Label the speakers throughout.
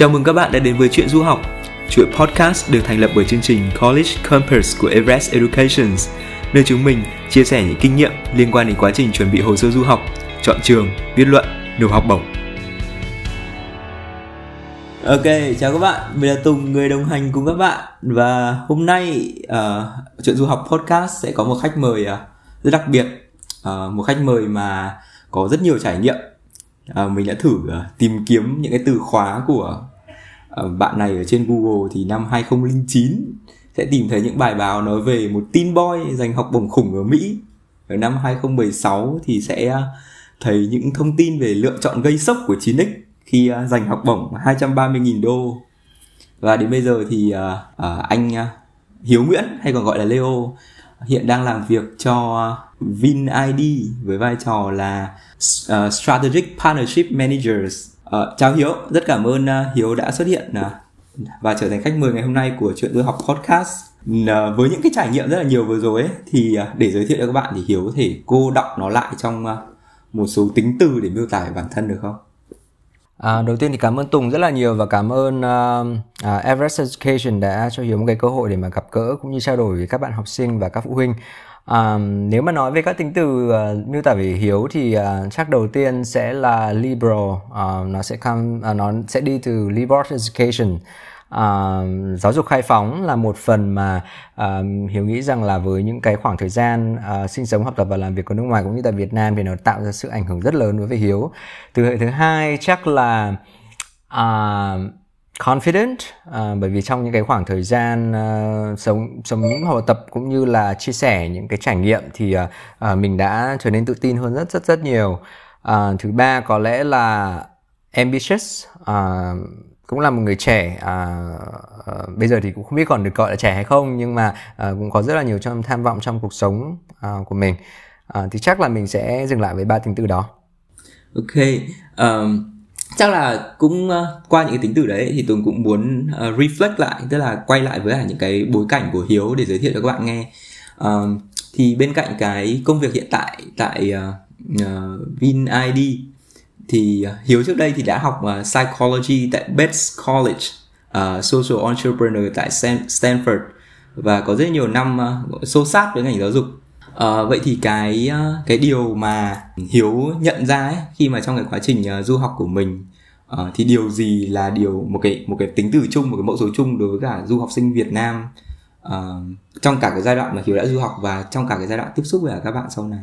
Speaker 1: Chào mừng các bạn đã đến với Chuyện Du học, chuỗi podcast được thành lập bởi chương trình College Campus của Everest Education, nơi chúng mình chia sẻ những kinh nghiệm liên quan đến quá trình chuẩn bị hồ sơ du học, chọn trường, viết luận, nộp học bổng. Ok, chào các bạn, mình là Tùng, người đồng hành cùng các bạn. Và hôm nay uh, Chuyện Du học podcast sẽ có một khách mời uh, rất đặc biệt. Uh, Một khách mời mà có rất nhiều trải nghiệm. Uh, Mình đã thử uh, tìm kiếm những cái từ khóa của Ờ, bạn này ở trên Google Thì năm 2009 sẽ tìm thấy những bài báo nói về một teen boy giành học bổng khủng ở Mỹ Ở năm 2016 thì sẽ ờ, thấy những thông tin về lựa chọn gây sốc của 9X khi ờ, giành học bổng 230.000 đô và đến bây giờ thì anh Hiếu Nguyễn hay còn gọi là Leo hiện đang làm việc cho VinID với vai trò là Strategic Partnership Managers. Uh, chào Hiếu, rất cảm ơn uh, Hiếu đã xuất hiện uh, và trở thành khách mời ngày hôm nay của chuyện tôi học podcast. Uh, với những cái trải nghiệm rất là nhiều vừa rồi ấy, thì uh, để giới thiệu cho các bạn thì Hiếu có thể cô đọc nó lại trong uh, một số tính từ để miêu tả bản thân được không?
Speaker 2: À, đầu tiên thì cảm ơn Tùng rất là nhiều và cảm ơn uh, uh, Everest Education đã cho Hiếu một cái cơ hội để mà gặp gỡ cũng như trao đổi với các bạn học sinh và các phụ huynh. À, nếu mà nói về các tính từ uh, miêu tả về Hiếu thì uh, chắc đầu tiên sẽ là liberal, uh, ờ, nó sẽ come, uh, nó sẽ đi từ liberal education. Uh, giáo dục khai phóng là một phần mà uh, hiếu nghĩ rằng là với những cái khoảng thời gian uh, sinh sống học tập và làm việc ở nước ngoài cũng như tại Việt Nam thì nó tạo ra sự ảnh hưởng rất lớn đối với hiếu từ hệ thứ hai chắc là uh, confident à, bởi vì trong những cái khoảng thời gian uh, sống sống những học tập cũng như là chia sẻ những cái trải nghiệm thì uh, uh, mình đã trở nên tự tin hơn rất rất rất nhiều. Uh, thứ ba có lẽ là ambitious uh, cũng là một người trẻ à, à, bây giờ thì cũng không biết còn được gọi là trẻ hay không nhưng mà à, cũng có rất là nhiều trong tham vọng trong cuộc sống à, của mình. À, thì chắc là mình sẽ dừng lại với ba tính từ đó.
Speaker 1: Ok um, chắc là cũng uh, qua những cái tính từ đấy thì tùng cũng muốn uh, reflect lại tức là quay lại với những cái bối cảnh của hiếu để giới thiệu cho các bạn nghe ờ, thì bên cạnh cái công việc hiện tại tại uh, uh, VinID thì uh, Hiếu trước đây thì đã học uh, psychology tại Bates College, uh, social entrepreneur tại Stanford và có rất nhiều năm uh, xô sát với ngành giáo dục à, vậy thì cái ờ, cái điều mà Hiếu nhận ra ấy, khi mà trong cái quá trình uh, du học của mình uh, thì điều gì là điều một cái một cái tính từ chung một cái mẫu số chung đối với cả du học sinh Việt Nam uh, trong cả cái giai đoạn mà Hiếu đã du học và trong cả cái giai đoạn tiếp xúc với các bạn sau này.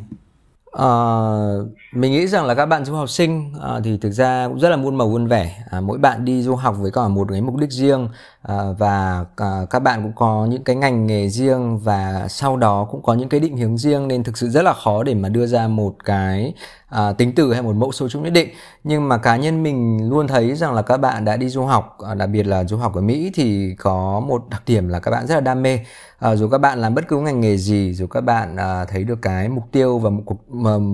Speaker 2: À, mình nghĩ rằng là các bạn du học sinh à, thì thực ra cũng rất là muôn màu muôn vẻ. À, mỗi bạn đi du học với cả một cái mục đích riêng à, và à, các bạn cũng có những cái ngành nghề riêng và sau đó cũng có những cái định hướng riêng nên thực sự rất là khó để mà đưa ra một cái à, tính từ hay một mẫu số chung nhất định. Nhưng mà cá nhân mình luôn thấy rằng là các bạn đã đi du học à, đặc biệt là du học ở Mỹ thì có một đặc điểm là các bạn rất là đam mê. À, dù các bạn làm bất cứ ngành nghề gì dù các bạn à, thấy được cái mục tiêu và mục,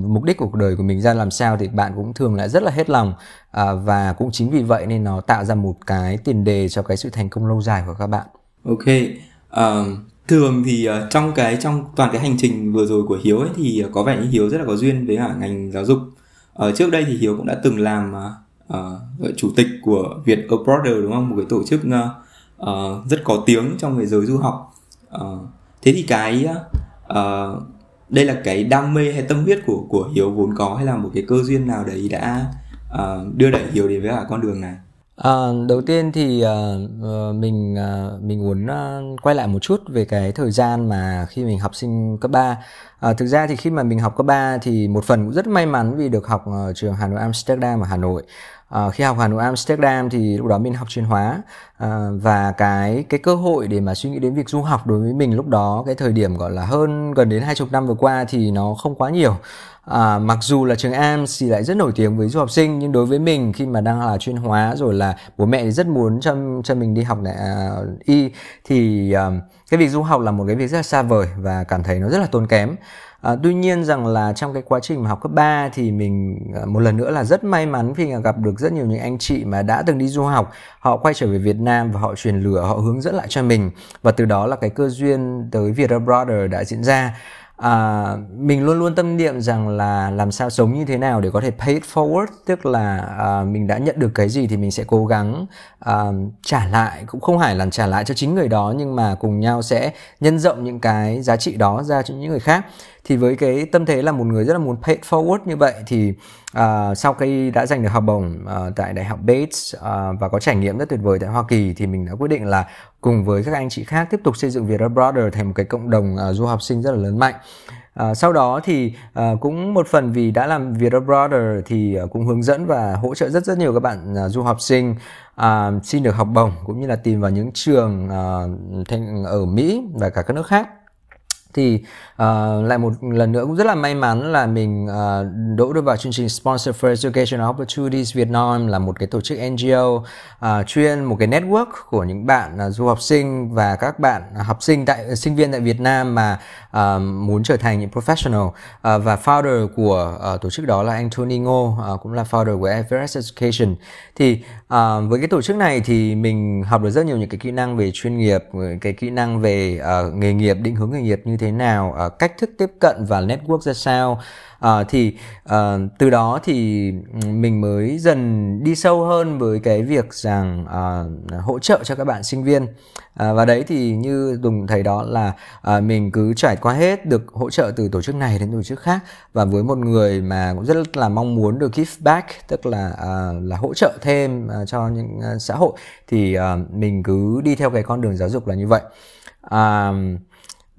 Speaker 2: mục đích của cuộc đời của mình ra làm sao thì bạn cũng thường lại rất là hết lòng. À, và cũng chính vì vậy nên nó tạo ra một cái tiền đề cho cái sự thành công lâu dài của các bạn.
Speaker 1: Ok um, thường thì uh, trong cái trong toàn cái hành trình vừa rồi của hiếu ấy thì ờ, có vẻ như hiếu rất là có duyên với cả ngành giáo dục. Ở uh, trước đây thì hiếu cũng đã từng làm uh, uh, chủ tịch của Việt Abroader đúng không? Một cái tổ chức uh, uh, rất có tiếng trong cái giới du học. Uh, thế thì cái uh, đây là cái đam mê hay tâm huyết của của hiếu vốn có hay là một cái cơ duyên nào đấy đã uh, đưa đẩy hiếu đến với cả con đường này?
Speaker 2: À, đầu tiên thì uh, mình uh, mình muốn uh, quay lại một chút về cái thời gian mà khi mình học sinh cấp 3 À, thực ra thì khi mà mình học cấp 3 thì một phần cũng rất may mắn vì được học ở trường Hà Nội Amsterdam ở Hà Nội. À, khi học Hà Nội Amsterdam thì lúc đó mình học chuyên hóa à, và cái cái cơ hội để mà suy nghĩ đến việc du học đối với mình lúc đó cái thời điểm gọi là hơn gần đến hai chục năm vừa qua thì nó không quá nhiều. À, mặc dù là trường AMS thì lại rất nổi tiếng với du học sinh nhưng đối với mình khi mà đang là chuyên hóa rồi là bố mẹ rất muốn cho cho mình đi học lại uh, y thì uh, cái việc du học là một cái việc rất là xa vời và cảm thấy nó rất là tốn kém À, tuy nhiên rằng là trong cái quá trình mà học cấp 3 thì mình à, một lần nữa là rất may mắn khi gặp được rất nhiều những anh chị mà đã từng đi du học, họ quay trở về Việt Nam và họ truyền lửa, họ hướng dẫn lại cho mình và từ đó là cái cơ duyên tới Vietnam Brother đã diễn ra à, mình luôn luôn tâm niệm rằng là làm sao sống như thế nào để có thể pay it forward tức là à, mình đã nhận được cái gì thì mình sẽ cố gắng à, trả lại cũng không phải là trả lại cho chính người đó nhưng mà cùng nhau sẽ nhân rộng những cái giá trị đó ra cho những người khác. Thì với cái tâm thế là một người rất là muốn pay it forward như vậy thì uh, sau khi đã giành được học bổng uh, tại đại học Bates uh, và có trải nghiệm rất tuyệt vời tại Hoa Kỳ thì mình đã quyết định là cùng với các anh chị khác tiếp tục xây dựng Viettel Brother thành một cái cộng đồng uh, du học sinh rất là lớn mạnh. Uh, sau đó thì uh, cũng một phần vì đã làm Viettel Brother thì uh, cũng hướng dẫn và hỗ trợ rất rất nhiều các bạn uh, du học sinh uh, xin được học bổng cũng như là tìm vào những trường uh, thành ở Mỹ và cả các nước khác thì uh, lại một lần nữa cũng rất là may mắn là mình uh, đỗ được vào chương trình Sponsor for Education Opportunities Việt Nam là một cái tổ chức NGO uh, ờ, chuyên một cái network của những bạn uh, du học sinh và các bạn học sinh tại sinh viên tại Việt Nam mà uh, muốn trở thành những professional. Uh, và founder của uh, tổ chức đó là anh Tony Ngô uh, cũng là founder của Everest Education. Thì uh, với cái tổ chức này thì mình học được rất nhiều những cái kỹ năng về chuyên nghiệp cái kỹ năng về uh, nghề nghiệp định hướng nghề nghiệp như thế nào uh, cách thức tiếp cận và network ra sao à, thì à, từ đó thì mình mới dần đi sâu hơn với cái việc rằng à, hỗ trợ cho các bạn sinh viên. À, và đấy thì như tùng thấy đó là à, mình cứ trải qua hết được hỗ trợ từ tổ chức này đến tổ chức khác và với một người mà cũng rất là mong muốn được give back tức là à, là hỗ trợ thêm à, cho những à, xã hội thì à, mình cứ đi theo cái con đường giáo dục là như vậy. À,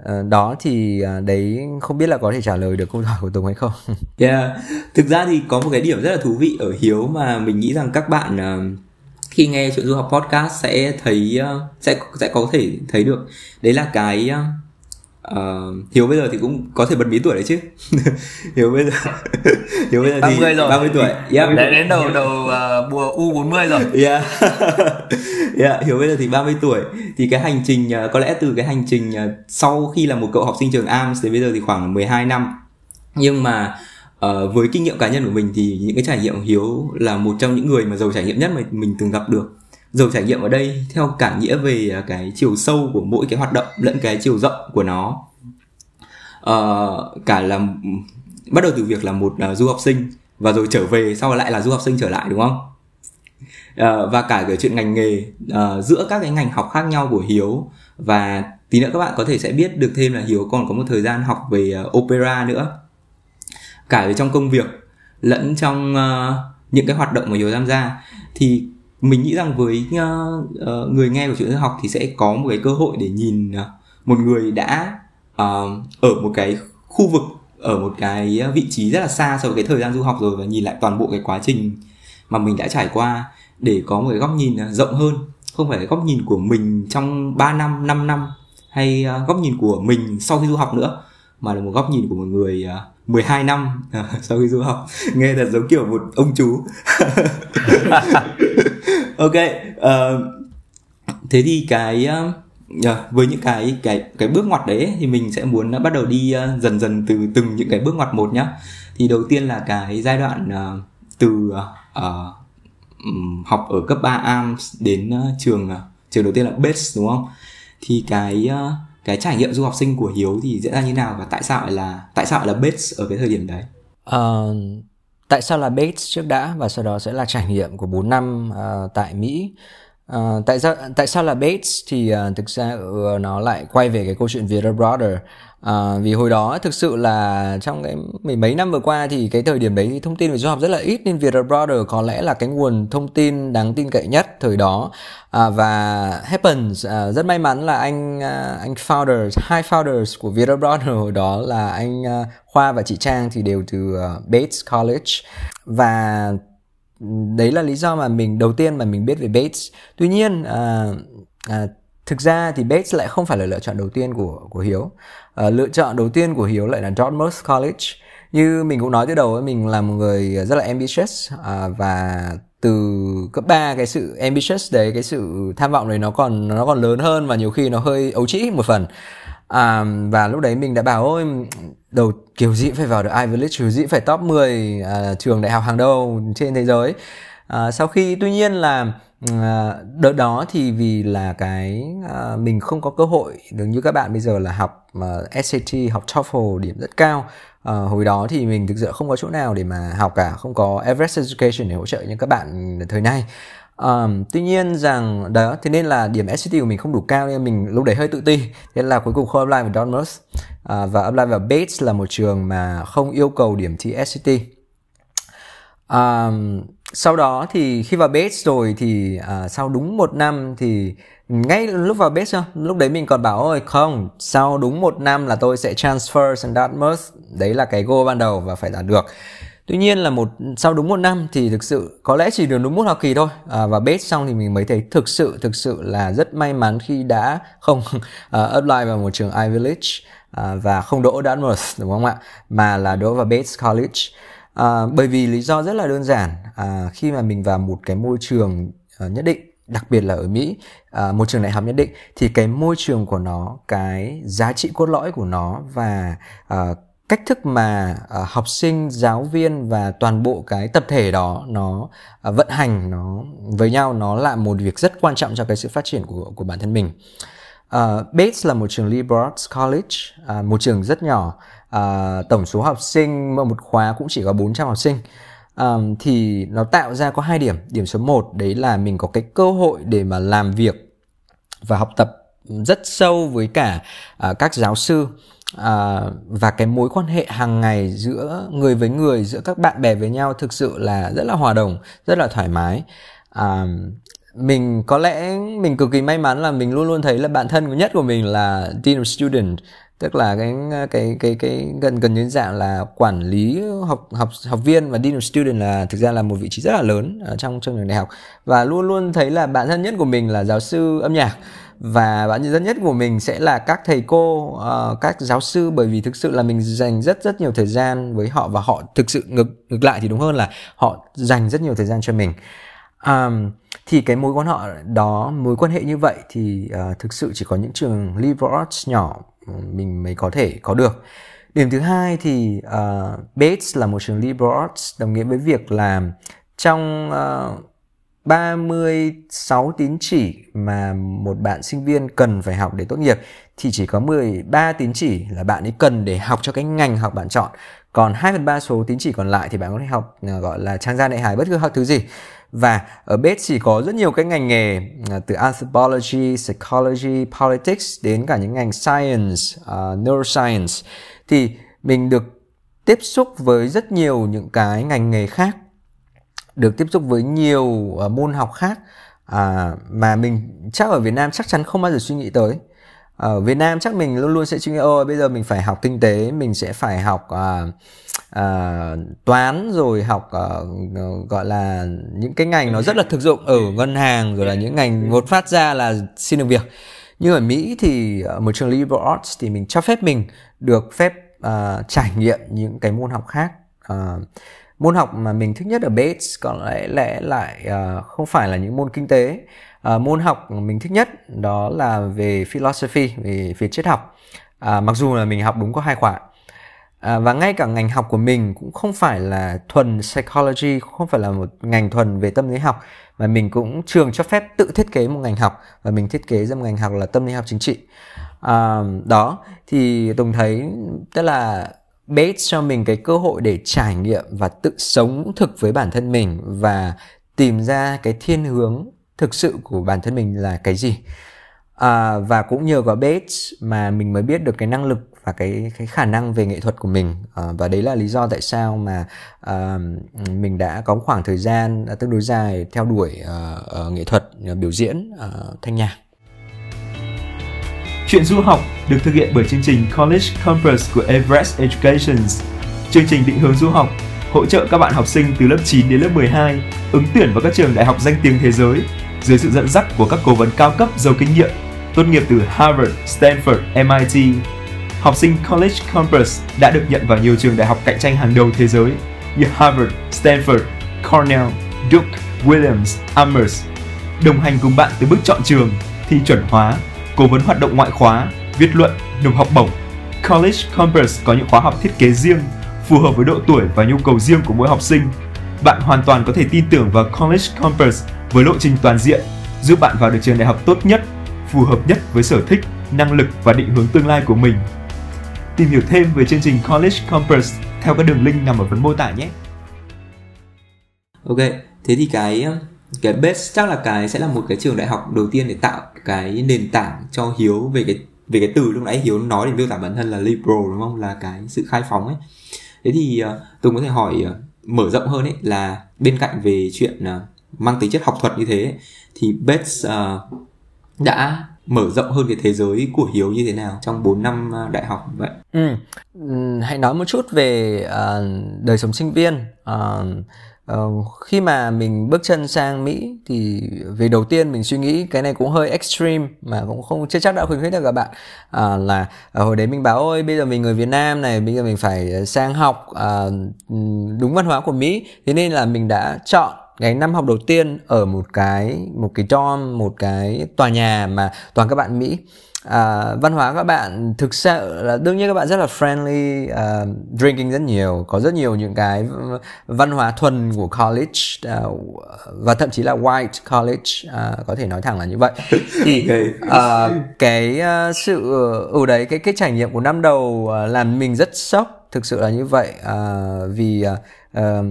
Speaker 2: Ờ, đó thì à, đấy không biết là có thể trả lời được câu hỏi của Tùng hay không.
Speaker 1: Yeah, thực ra thì có một cái điểm rất là thú vị ở Hiếu mà mình nghĩ rằng các bạn uh, khi nghe chuyện du học podcast sẽ thấy uh, sẽ sẽ có thể thấy được. Đấy là cái uh, Hiếu bây giờ thì cũng có thể bật mí tuổi đấy chứ. Hiếu bây giờ
Speaker 2: Hiếu bây giờ thì 30 rồi.
Speaker 1: 30 tuổi.
Speaker 2: Yep. Đấy đến đầu đầu uh, mùa U40 rồi.
Speaker 1: Yeah yeah, Hiếu bây giờ thì 30 tuổi. Thì cái hành trình ờ, có lẽ từ cái hành trình ờ, sau khi là một cậu học sinh trường AMS đến bây giờ thì khoảng 12 năm. Nhưng mà uh, với kinh nghiệm cá nhân của mình thì những cái trải nghiệm Hiếu là một trong những người mà giàu trải nghiệm nhất mà mình từng gặp được. Giàu trải nghiệm ở đây theo cả nghĩa về cái chiều sâu của mỗi cái hoạt động lẫn cái chiều rộng của nó. Uh, cả là bắt đầu từ việc là một uh, du học sinh và rồi trở về sau lại là du học sinh trở lại đúng không? Uh, và cả cái chuyện ngành nghề uh, giữa các cái ngành học khác nhau của hiếu. Và tí nữa các bạn có thể sẽ biết được thêm là hiếu còn có một thời gian học về uh, opera nữa. Cả về trong công việc lẫn trong uh, những cái hoạt động mà hiếu tham gia. Thì mình nghĩ rằng với uh, uh, người nghe của chuyện du học thì sẽ có một cái cơ hội để nhìn uh, một người đã uh, ở một cái khu vực ở một cái vị trí rất là xa so với cái thời gian du học rồi và nhìn lại toàn bộ cái quá trình mà mình đã trải qua để có một cái góc nhìn à, rộng hơn. Không phải góc nhìn của mình trong 3 năm 5 năm hay à, góc nhìn của mình sau khi du học nữa mà là một góc nhìn của một người à, 12 năm sau khi du học. Nghe thật giống kiểu một ông chú. Ok uh, thế thì cái uh, với những cái cái cái bước ngoặt đấy thì mình sẽ muốn bắt đầu đi uh, dần dần từ từng những cái bước ngoặt một nhá. Thì đầu tiên là cái giai đoạn uh, từ uh, học ở cấp 3 ARMS đến ờ, trường ờ, trường đầu tiên là Bates đúng không? Thì cái ờ, cái trải nghiệm du học sinh của Hiếu thì diễn ra như nào và tại sao lại là tại sao lại là Bates ở cái thời điểm đấy?
Speaker 2: Uh, tại sao là Bates trước đã và sau đó sẽ là trải nghiệm của 4 năm uh, tại Mỹ? Uh, tại sao tại sao là Bates thì uh, thực ra uh, nó lại quay về cái câu chuyện Viettel Brother à, vì hồi đó thực sự là trong cái mấy, mấy năm vừa qua thì cái thời điểm đấy thông tin về du học rất là ít nên Vietnam Brother có lẽ là cái nguồn thông tin đáng tin cậy nhất thời đó. À, và happens à, rất may mắn là anh à, anh founders hai founders của Vietnam Brother hồi đó là anh à, Khoa và chị Trang thì đều từ uh, Bates College. Và đấy là lý do mà mình đầu tiên mà mình biết về Bates. Tuy nhiên à, à, thực ra thì Bates lại không phải là lựa chọn đầu tiên của của Hiếu. À, lựa chọn đầu tiên của Hiếu lại là Dartmouth College. Như mình cũng nói từ đầu mình là một người rất là ambitious à, và từ cấp 3 cái sự ambitious đấy cái sự tham vọng đấy nó còn nó còn lớn hơn và nhiều khi nó hơi ấu trĩ một phần. À, và lúc đấy mình đã bảo ôi đầu kiểu gì phải vào được Ivy League kiểu gì phải top 10 à, trường đại học hàng đầu trên thế giới. À, sau khi tuy nhiên là À, đợt đó thì vì là cái uh, mình không có cơ hội giống như các bạn bây giờ là học uh, SAT học TOEFL điểm rất cao. Uh, hồi đó thì mình thực sự không có chỗ nào để mà học cả không có Everest Education để hỗ trợ những các bạn thời nay. Um, tuy nhiên rằng đó thế nên là điểm SAT của mình không đủ cao nên mình lúc đấy hơi tự ti. Thế nên là cuối cùng không apply vào Dartmouth. Uh, và apply vào Bates là một trường mà không yêu cầu điểm thi SAT um, sau đó thì khi vào Bates rồi thì à, sau đúng một năm thì ngay lúc vào Bates lúc đấy mình còn bảo ôi không sau đúng một năm là tôi sẽ transfer sang Dartmouth đấy là cái goal ban đầu và phải đạt được. Tuy nhiên là một sau đúng một năm thì thực sự có lẽ chỉ được đúng một học kỳ thôi. À, và base xong thì mình mới thấy thực sự thực sự là rất may mắn khi đã không uh, apply vào một trường Ivy League uh, và không đỗ Dartmouth đúng không ạ? Mà là đỗ vào Bates College à, bởi vì lý do rất là đơn giản. À, khi mà mình vào một cái môi trường uh, nhất định đặc biệt là ở Mỹ à, một trường đại học nhất định thì cái môi trường của nó cái giá trị cốt lõi của nó và à, cách thức mà à, học sinh giáo viên và toàn bộ cái tập thể đó nó à, vận hành nó với nhau nó là một việc rất quan trọng cho cái sự phát triển của của bản thân mình. Uh, Bates là một trường liberal arts college uh, một trường rất nhỏ à, tổng số học sinh một khóa cũng chỉ có 400 học sinh. À, thì nó tạo ra có hai điểm. Điểm số 1 đấy là mình có cái cơ hội để mà làm việc và học tập rất sâu với cả à, các giáo sư. À, và cái mối quan hệ hàng ngày giữa người với người giữa các bạn bè với nhau thực sự là rất là hòa đồng rất là thoải mái. À, mình có lẽ mình cực kỳ may mắn là mình luôn luôn thấy là bạn thân nhất của mình là dean of student tức là cái cái cái cái gần gần như dạng là quản lý học học học viên và dean of student là thực ra là một vị trí rất là lớn ở trong trong trường đại học. Và luôn luôn thấy là bạn thân nhất của mình là giáo sư âm nhạc. Và bạn thân nhất của mình sẽ là các thầy cô uh, các giáo sư bởi vì thực sự là mình dành rất rất nhiều thời gian với họ và họ thực sự ngược ngược lại thì đúng hơn là họ dành rất nhiều thời gian cho mình. Um, thì cái mối quan họ đó mối quan hệ như vậy thì uh, thực sự chỉ có những trường liberal arts nhỏ mình mới có thể có được điểm thứ hai thì uh, Bates là một trường liberal arts đồng nghĩa với việc là trong ờ, uh, 36 tín chỉ mà một bạn sinh viên cần phải học để tốt nghiệp thì chỉ có 13 tín chỉ là bạn ấy cần để học cho cái ngành học bạn chọn. Còn 2 phần 3 số tín chỉ còn lại thì bạn có thể học ờ, gọi là trang gia đại hải bất cứ học thứ gì. Và ở Bates thì có rất nhiều cái ngành nghề à, từ anthropology, psychology, politics đến cả những ngành science, uh, neuroscience. Thì mình được tiếp xúc với rất nhiều những cái ngành nghề khác được tiếp xúc với nhiều uh, môn học khác à, mà mình chắc ở Việt Nam chắc chắn không bao giờ suy nghĩ tới ở Việt Nam chắc mình luôn luôn sẽ suy nghĩ ôi bây giờ mình phải học kinh tế mình sẽ phải học uh, uh, toán rồi học uh, gọi là những cái ngành nó rất là thực dụng. Ở ngân hàng rồi là những ngành một phát ra là xin được việc. Nhưng ở Mỹ thì ở một trường liberal arts thì mình cho phép mình được phép uh, trải nghiệm những cái môn học khác. Uh, môn học mà mình thích nhất ở Bates có lẽ lẽ lại uh, không phải là những môn kinh tế. Uh, môn học mình thích nhất đó là về philosophy về về triết học. Uh, mặc dù là mình học đúng có hai khóa À, và ngay cả ngành học của mình cũng không phải là thuần psychology không phải là một ngành thuần về tâm lý học mà mình cũng trường cho phép tự thiết kế một ngành học và mình thiết kế ra một ngành học là tâm lý học chính trị. À, đó thì tùng thấy tức là Bates cho mình cái cơ hội để trải nghiệm và tự sống thực với bản thân mình và tìm ra cái thiên hướng thực sự của bản thân mình là cái gì. À, và cũng nhờ vào Bates mà mình mới biết được cái năng lực và cái cái khả năng về nghệ thuật của mình. À, và đấy là lý do tại sao mà à, mình đã có khoảng thời gian à, tương đối dài theo đuổi à, nghệ thuật à, biểu diễn à, thanh nhạc.
Speaker 1: Chuyện du học được thực hiện bởi chương trình College Campus của Everest Education. Chương trình định hướng du học hỗ trợ các bạn học sinh từ lớp 9 đến lớp 12 ứng tuyển vào các trường đại học danh tiếng thế giới dưới sự dẫn dắt của các cố vấn cao cấp giàu kinh nghiệm tốt nghiệp từ Harvard, Stanford, MIT. Học sinh College Campus đã được nhận vào nhiều trường đại học cạnh tranh hàng đầu thế giới như Harvard, Stanford, Cornell, Duke, Williams, Amherst. Đồng hành cùng bạn từ bước chọn trường, thi chuẩn hóa, cố vấn hoạt động ngoại khóa, viết luận, nộp học bổng. College Compass có những khóa học thiết kế riêng, phù hợp với độ tuổi và nhu cầu riêng của mỗi học sinh. Bạn hoàn toàn có thể tin tưởng vào College Compass với lộ trình toàn diện, giúp bạn vào được trường đại học tốt nhất, phù hợp nhất với sở thích, năng lực và định hướng tương lai của mình. Tìm hiểu thêm về chương trình College Compass theo các đường link nằm ở phần mô tả nhé. Ok, thế thì cái cái base chắc là cái sẽ là một cái trường đại học đầu tiên để tạo cái nền tảng cho Hiếu về cái về cái từ lúc nãy Hiếu nói để miêu tả bản thân là liberal đúng không? Là cái sự khai phóng ấy. Thế thì tôi Tùng có thể hỏi ờ, mở rộng hơn ấy là bên cạnh về chuyện ờ, mang tính chất học thuật như thế ấy, thì Bates uh, đã mở rộng hơn cái thế giới của Hiếu như thế nào trong 4 năm đại học vậy?
Speaker 2: Ừ. Hãy nói một chút về uh, đời sống sinh viên. Uh, Uh, khi mà mình bước chân sang Mỹ thì về đầu tiên mình suy nghĩ cái này cũng hơi extreme mà cũng không chưa chắc đã khuyến khích được các bạn. Uh, là ờ, hồi đấy mình bảo ôi bây giờ mình người Việt Nam này bây giờ mình phải sang học uh, đúng văn hóa của Mỹ. Thế nên là mình đã chọn cái năm học đầu tiên ở một cái một cái dorm một cái tòa nhà mà toàn các bạn Mỹ à, văn hóa các bạn thực sự là đương nhiên các bạn rất là friendly uh, drinking rất nhiều có rất nhiều những cái văn hóa thuần của college uh, và thậm chí là white college uh, có thể nói thẳng là như vậy. Thì uh, cái uh, sự ở ừ, đấy cái cái trải nghiệm của năm đầu uh, làm mình rất sốc thực sự là như vậy. Uh, vì uh, uh,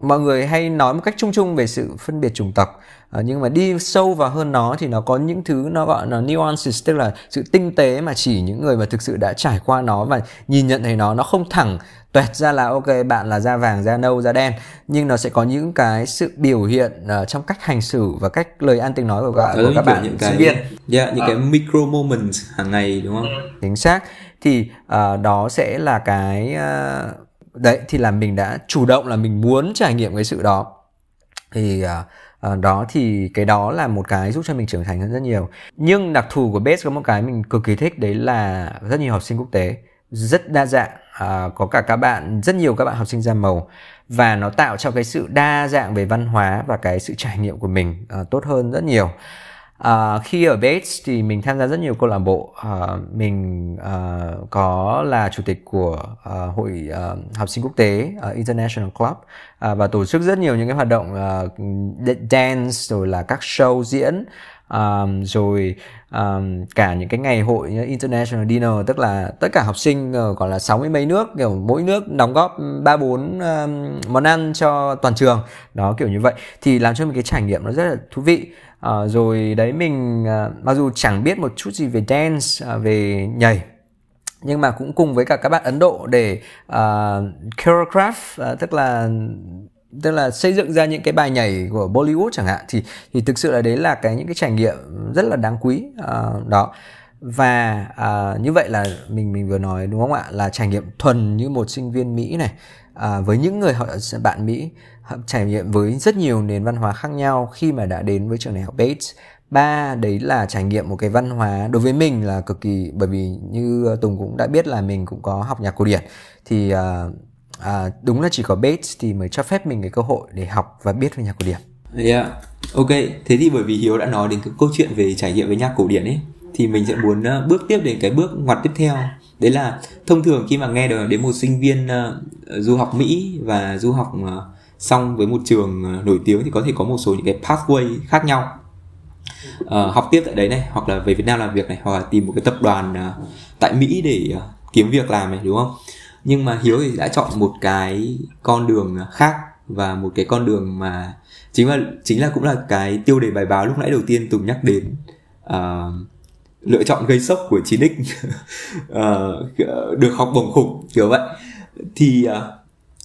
Speaker 2: mọi người hay nói một cách chung chung về sự phân biệt chủng tộc à, nhưng mà đi sâu vào hơn nó thì nó có những thứ nó gọi là nuances tức là sự tinh tế mà chỉ những người mà thực sự đã trải qua nó và nhìn nhận thấy nó nó không thẳng tuẹt ra là ok bạn là da vàng da nâu da đen. Nhưng nó sẽ có những cái sự biểu hiện uh, trong cách hành xử và cách lời ăn tiếng nói của các, của các bạn
Speaker 1: những cái, sinh viên. yeah, những à. cái micro moments hàng ngày đúng không?
Speaker 2: Chính xác. Thì uh, đó sẽ là cái uh, đấy thì là mình đã chủ động là mình muốn trải nghiệm cái sự đó. Thì uh, Ờ, đó thì cái đó là một cái giúp cho mình trưởng thành hơn rất nhiều. Nhưng đặc thù của base có một cái mình cực kỳ thích đấy là rất nhiều học sinh quốc tế. Rất đa dạng à, có cả các bạn rất nhiều các bạn học sinh da màu. Và nó tạo cho cái sự đa dạng về văn hóa và cái sự trải nghiệm của mình à, tốt hơn rất nhiều. À, khi ở Bates thì mình tham gia rất nhiều câu lạc bộ. À, mình à, có là chủ tịch của à, hội à, học sinh quốc tế à, International Club à, và tổ chức rất nhiều những cái hoạt động à, dance rồi là các show diễn um, rồi um, cả những cái ngày hội như international dinner tức là tất cả học sinh uh, là sáu mươi mấy nước kiểu mỗi nước đóng góp ba bốn um, món ăn cho toàn trường. Đó kiểu như vậy. Thì làm cho mình cái trải nghiệm nó rất là thú vị. Uh, rồi đấy mình uh, mặc dù chẳng biết một chút gì về dance uh, về nhảy nhưng mà cũng cùng với cả các bạn Ấn Độ để uh, choreograph uh, tức là tức là xây dựng ra những cái bài nhảy của Bollywood chẳng hạn thì thì thực sự là đấy là cái những cái trải nghiệm rất là đáng quý uh, đó. Và uh, như vậy là mình mình vừa nói đúng không ạ? Là trải nghiệm thuần như một sinh viên Mỹ này uh, với những người họ bạn Mỹ trải nghiệm với rất nhiều nền văn hóa khác nhau khi mà đã đến với trường đại học Bates. Ba đấy là trải nghiệm một cái văn hóa đối với mình là cực kỳ bởi vì như Tùng cũng đã biết là mình cũng có học nhạc cổ điển. Thì uh, à, đúng là chỉ có Bates thì mới cho phép mình cái cơ hội để học và biết về nhạc cổ điển.
Speaker 1: Yeah. Ok, thế thì bởi vì Hiếu đã nói đến cái câu chuyện về trải nghiệm với nhạc cổ điển ấy thì mình sẽ muốn uh, bước tiếp đến cái bước ngoặt tiếp theo đấy là thông thường khi mà nghe được đến một sinh viên uh, du học Mỹ và du học uh, xong với một trường uh, nổi tiếng thì có thể có một số những cái pathway khác nhau uh, học tiếp tại đấy này hoặc là về Việt Nam làm việc này hoặc là tìm một cái tập đoàn uh, tại Mỹ để uh, kiếm việc làm này đúng không nhưng mà hiếu thì đã chọn một cái con đường khác và một cái con đường mà chính là chính là cũng là cái tiêu đề bài báo lúc nãy đầu tiên tùng nhắc đến. Uh, lựa chọn gây sốc của chín x uh, được học bổng khủng kiểu vậy. Thì uh,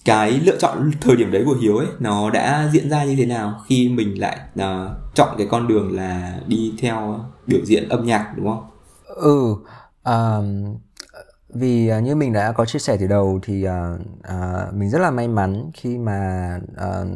Speaker 1: cái lựa chọn thời điểm đấy của hiếu ấy nó đã diễn ra như thế nào khi mình lại uh, chọn cái con đường là đi theo biểu diễn âm nhạc đúng không?
Speaker 2: Ừ um, vì uh, như mình đã có chia sẻ từ đầu thì uh, uh, mình rất là may mắn khi mà uh,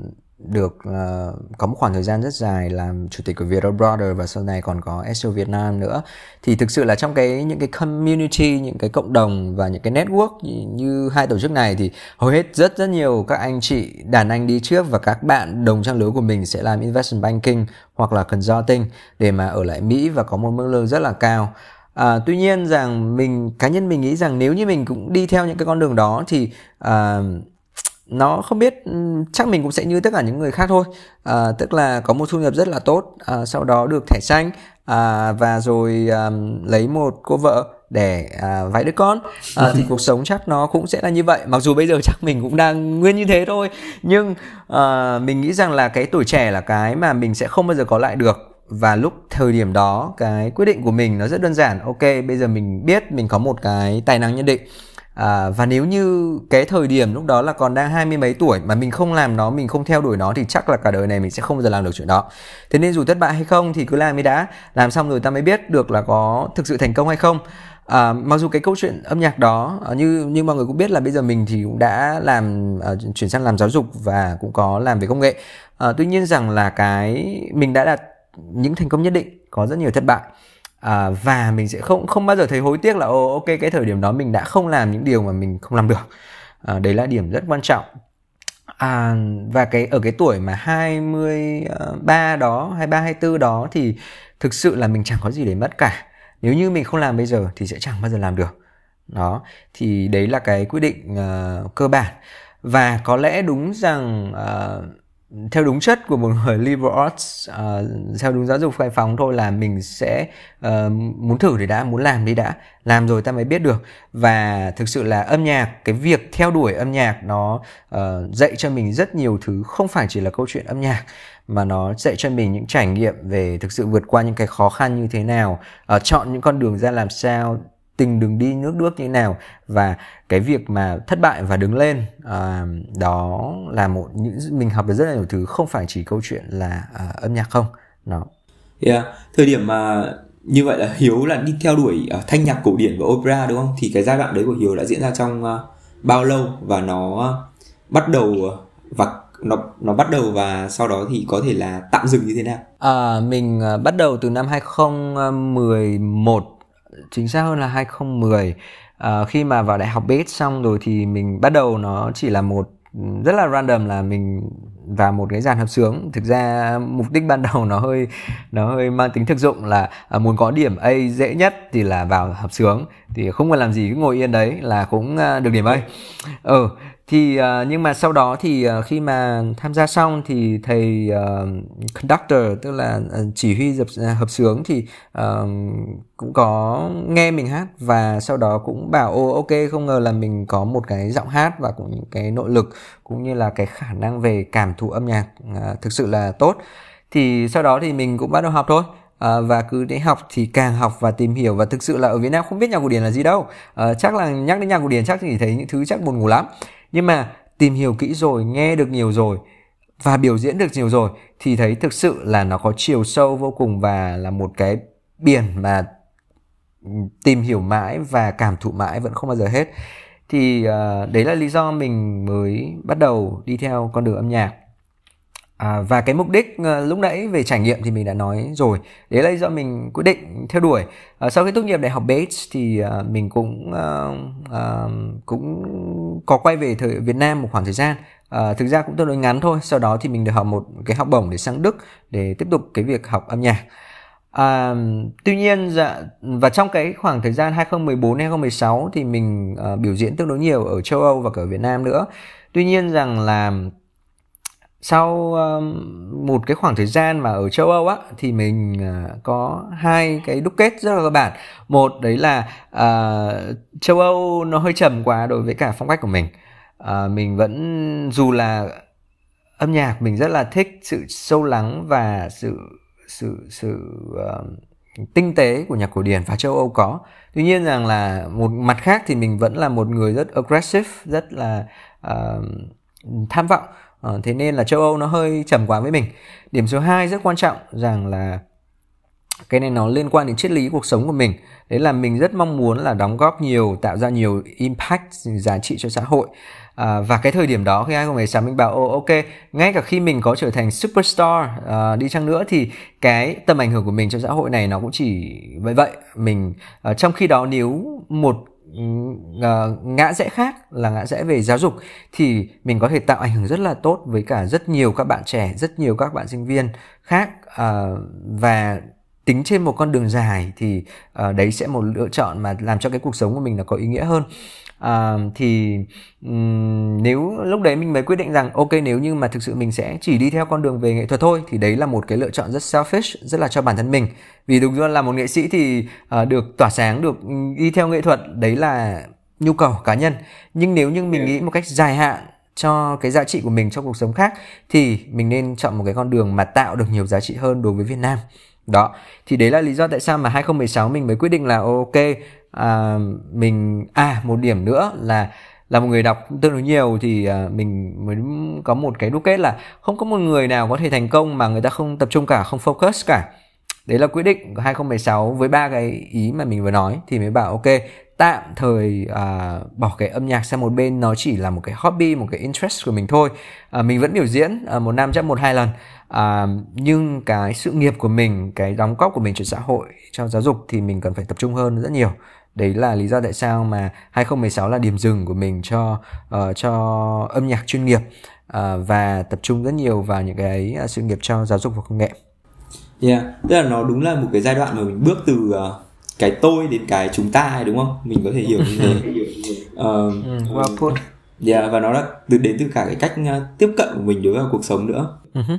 Speaker 2: được uh, có một khoảng thời gian rất dài làm chủ tịch của Viettel Brother và sau này còn có SO Việt Nam nữa. Thì thực sự là trong cái những cái community những cái cộng đồng và những cái network như, như hai tổ chức này thì hầu hết rất rất nhiều các anh chị đàn anh đi trước và các bạn đồng trang lứa của mình sẽ làm investment banking hoặc là consulting để mà ở lại Mỹ và có một mức lương rất là cao. À, tuy nhiên rằng mình cá nhân mình nghĩ rằng nếu như mình cũng đi theo những cái con đường đó thì à, nó không biết chắc mình cũng sẽ như tất cả những người khác thôi. À, tức là có một thu nhập rất là tốt à, sau đó được thẻ xanh à, và rồi à, lấy một cô vợ để à, vài đứa con. À, thì cuộc sống chắc nó cũng sẽ là như vậy. Mặc dù bây giờ chắc mình cũng đang nguyên như thế thôi nhưng à, mình nghĩ rằng là cái tuổi trẻ là cái mà mình sẽ không bao giờ có lại được và lúc thời điểm đó cái quyết định của mình nó rất đơn giản. Ok bây giờ mình biết mình có một cái tài năng nhất định. À, và nếu như cái thời điểm lúc đó là còn đang hai mươi mấy tuổi mà mình không làm nó mình không theo đuổi nó thì chắc là cả đời này mình sẽ không bao giờ làm được chuyện đó. Thế nên dù thất bại hay không thì cứ làm đi đã. Làm xong rồi ta mới biết được là có thực sự thành công hay không. À, mặc dù cái câu chuyện âm nhạc đó à, như như mọi người cũng biết là bây giờ mình thì cũng đã làm uh, chuyển sang làm giáo dục và cũng có làm về công nghệ. Uh, tuy nhiên rằng là cái mình đã đạt những thành công nhất định có rất nhiều thất bại. À, và mình sẽ không không bao giờ thấy hối tiếc là ô ok cái thời điểm đó mình đã không làm những điều mà mình không làm được. À, đấy là điểm rất quan trọng. À, và cái ở cái tuổi mà 23 đó 23 24 đó thì thực sự là mình chẳng có gì để mất cả. Nếu như mình không làm bây giờ thì sẽ chẳng bao giờ làm được. Đó thì đấy là cái quyết định uh, cơ bản. Và có lẽ đúng rằng uh, theo đúng chất của một người liberal arts uh, theo đúng giáo dục khai phóng thôi là mình sẽ uh, muốn thử thì đã muốn làm đi đã làm rồi ta mới biết được. Và thực sự là âm nhạc cái việc theo đuổi âm nhạc nó uh, dạy cho mình rất nhiều thứ không phải chỉ là câu chuyện âm nhạc mà nó dạy cho mình những trải nghiệm về thực sự vượt qua những cái khó khăn như thế nào uh, chọn những con đường ra làm sao tình đường đi nước bước như nào và cái việc mà thất bại và đứng lên à, đó là một những mình học được rất là nhiều thứ không phải chỉ câu chuyện là à, âm nhạc không nó
Speaker 1: yeah. thời điểm mà như vậy là hiếu là đi theo đuổi uh, thanh nhạc cổ điển và opera đúng không thì cái giai đoạn đấy của hiếu đã diễn ra trong uh, bao lâu và nó uh, bắt đầu uh, và nó nó bắt đầu và sau đó thì có thể là tạm dừng như thế nào?
Speaker 2: À, mình uh, bắt đầu từ năm 2011 chính xác hơn là 2010 uh, ờ, khi mà vào đại học Bates xong rồi thì mình bắt đầu nó chỉ là một rất là random là mình vào một cái dàn hợp sướng. Thực ra mục đích ban đầu nó hơi nó hơi mang tính thực dụng là à, muốn có điểm A dễ nhất thì là vào hợp sướng. Thì không cần làm gì cứ ngồi yên đấy là cũng à, được điểm A. Ừ thì uh, nhưng mà sau đó thì uh, khi mà tham gia xong thì thầy uh, conductor tức là uh, chỉ huy dập uh, hợp sướng thì uh, cũng có nghe mình hát và sau đó cũng bảo ô ok không ngờ là mình có một cái giọng hát và cũng những cái nội lực cũng như là cái khả năng về cảm thụ âm nhạc uh, thực sự là tốt. Thì sau đó thì mình cũng bắt đầu học thôi. À, và cứ để học thì càng học và tìm hiểu và thực sự là ở Việt Nam không biết nhạc cổ điển là gì đâu. À, chắc là nhắc đến nhạc cổ điển chắc chỉ thấy những thứ chắc buồn ngủ lắm nhưng mà tìm hiểu kỹ rồi nghe được nhiều rồi và biểu diễn được nhiều rồi thì thấy thực sự là nó có chiều sâu vô cùng và là một cái biển mà ừ, tìm hiểu mãi và cảm thụ mãi vẫn không bao giờ hết. Thì uh, đấy là lý do mình mới bắt đầu đi theo con đường âm nhạc. À, và cái mục đích à, lúc nãy về trải nghiệm thì mình đã nói rồi. Đấy là do mình quyết định theo đuổi. À, sau khi tốt nghiệp đại học Bates thì à, mình cũng à, à, cũng có quay về thời Việt Nam một khoảng thời gian. À, thực ra cũng tương đối ngắn thôi. Sau đó thì mình được học một cái học bổng để sang Đức để tiếp tục cái việc học âm nhạc. À, tuy nhiên dạ, và trong cái khoảng thời gian 2014 2016 thì mình à, biểu diễn tương đối nhiều ở châu Âu và cả ở Việt Nam nữa. Tuy nhiên rằng là sau um, một cái khoảng thời gian mà ở châu Âu á thì mình à, có hai cái đúc kết rất là cơ bản. Một đấy là uh, châu Âu nó hơi trầm quá đối với cả phong cách của mình. Uh, mình vẫn dù là âm nhạc mình rất là thích sự sâu lắng và sự sự sự uh, tinh tế của nhạc cổ điển và châu Âu có. Tuy nhiên rằng là một mặt khác thì mình vẫn là một người rất aggressive rất là uh, tham vọng. Ờ, thế nên là châu Âu nó hơi trầm quá với mình. Điểm số 2 rất quan trọng rằng là cái này nó liên quan đến triết lý cuộc sống của mình. Đấy là mình rất mong muốn là đóng góp nhiều, tạo ra nhiều impact, giá trị cho xã hội. À, và cái thời điểm đó khi 2016 mình bảo ô ok ngay cả khi mình có trở thành superstar uh, đi chăng nữa thì cái tầm ảnh hưởng của mình cho xã hội này nó cũng chỉ vậy vậy mình uh, trong khi đó nếu một Ờ, ngã rẽ khác là ngã rẽ về giáo dục thì mình có thể tạo ảnh hưởng rất là tốt với cả rất nhiều các bạn trẻ, rất nhiều các bạn sinh viên khác ờ, và tính trên một con đường dài thì uh, đấy sẽ một lựa chọn mà làm cho cái cuộc sống của mình nó có ý nghĩa hơn. Uh, thì um, nếu lúc đấy mình mới quyết định rằng ok nếu như mà thực sự mình sẽ chỉ đi theo con đường về nghệ thuật thôi thì đấy là một cái lựa chọn rất selfish rất là cho bản thân mình. Vì đúng ra là một nghệ sĩ thì uh, được tỏa sáng được đi theo nghệ thuật đấy là nhu cầu cá nhân. Nhưng nếu như mình nghĩ một cách dài hạn cho cái giá trị của mình trong cuộc sống khác thì mình nên chọn một cái con đường mà tạo được nhiều giá trị hơn đối với Việt Nam đó. Thì đấy là lý do tại sao mà 2016 mình mới quyết định là ok à, mình à một điểm nữa là là một người đọc tương đối nhiều thì à, mình mới có một cái đúc kết là không có một người nào có thể thành công mà người ta không tập trung cả không focus cả. Đấy là quyết định của 2016 với ba cái ý mà mình vừa nói thì mới bảo ok tạm thời uh, bỏ cái âm nhạc sang một bên. Nó chỉ là một cái hobby một cái interest của mình thôi. Uh, mình vẫn biểu diễn uh, một năm chắc một hai lần. Uh, nhưng cái sự nghiệp của mình cái đóng góp của mình cho xã hội cho giáo dục thì mình cần phải tập trung hơn rất nhiều. Đấy là lý do tại sao mà 2016 là điểm dừng của mình cho uh, cho âm nhạc chuyên nghiệp uh, và tập trung rất nhiều vào những cái uh, sự nghiệp cho giáo dục và công nghệ.
Speaker 1: Yeah, tức là nó đúng là một cái giai đoạn mà mình bước từ uh, cái tôi đến cái chúng ta đúng không? Mình có thể hiểu như thế. uh,
Speaker 2: well put.
Speaker 1: Yeah, và nó là từ đến từ cả cái cách uh, tiếp cận của mình đối với cuộc sống nữa. Uh-huh.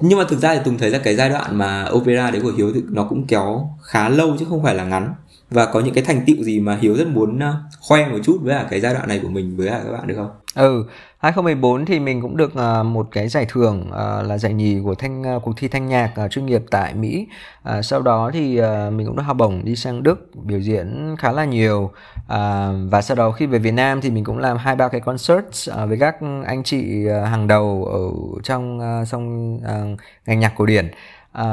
Speaker 1: Nhưng mà thực ra thì Tùng thấy là cái giai đoạn mà opera đấy của Hiếu thì nó cũng kéo khá lâu chứ không phải là ngắn và có những cái thành tựu gì mà Hiếu rất muốn uh, khoe một chút với cả cái giai đoạn này của mình với cả các bạn được không?
Speaker 2: Ừ, 2014 thì mình cũng được ờ, một cái giải thưởng ờ, là giải nhì của thanh ờ, cuộc thi thanh nhạc chuyên nghiệp tại Mỹ. Sau đó thì mình cũng được học bổng đi sang Đức biểu diễn khá là nhiều. Và sau đó khi về Việt Nam thì mình cũng làm hai ba cái concert với các anh chị hàng đầu ở trong trong ngành nhạc cổ điển. À,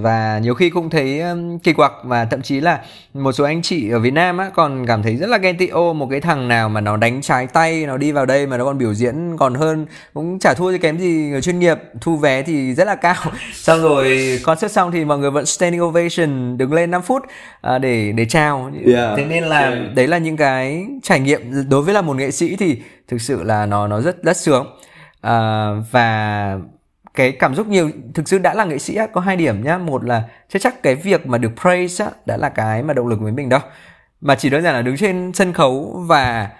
Speaker 2: và nhiều khi cũng thấy um, kỳ quặc và thậm chí là một số anh chị ở Việt Nam á còn cảm thấy rất là ghen tị ô một cái thằng nào mà nó đánh trái tay nó đi vào đây mà nó còn biểu diễn còn hơn cũng chả thua gì kém gì người chuyên nghiệp thu vé thì rất là cao xong rồi concert xong thì mọi người vẫn standing ovation đứng lên 5 phút à, để để chào yeah. thế nên là yeah. đấy là những cái trải nghiệm đối với là một nghệ sĩ thì thực sự là nó nó rất rất sướng à, và cái cảm xúc nhiều thực sự đã là nghệ sĩ á, có hai điểm nhá. Một là chắc chắc cái việc mà được praise á, đã là cái mà động lực với mình đâu mà chỉ đơn giản là đứng trên sân khấu và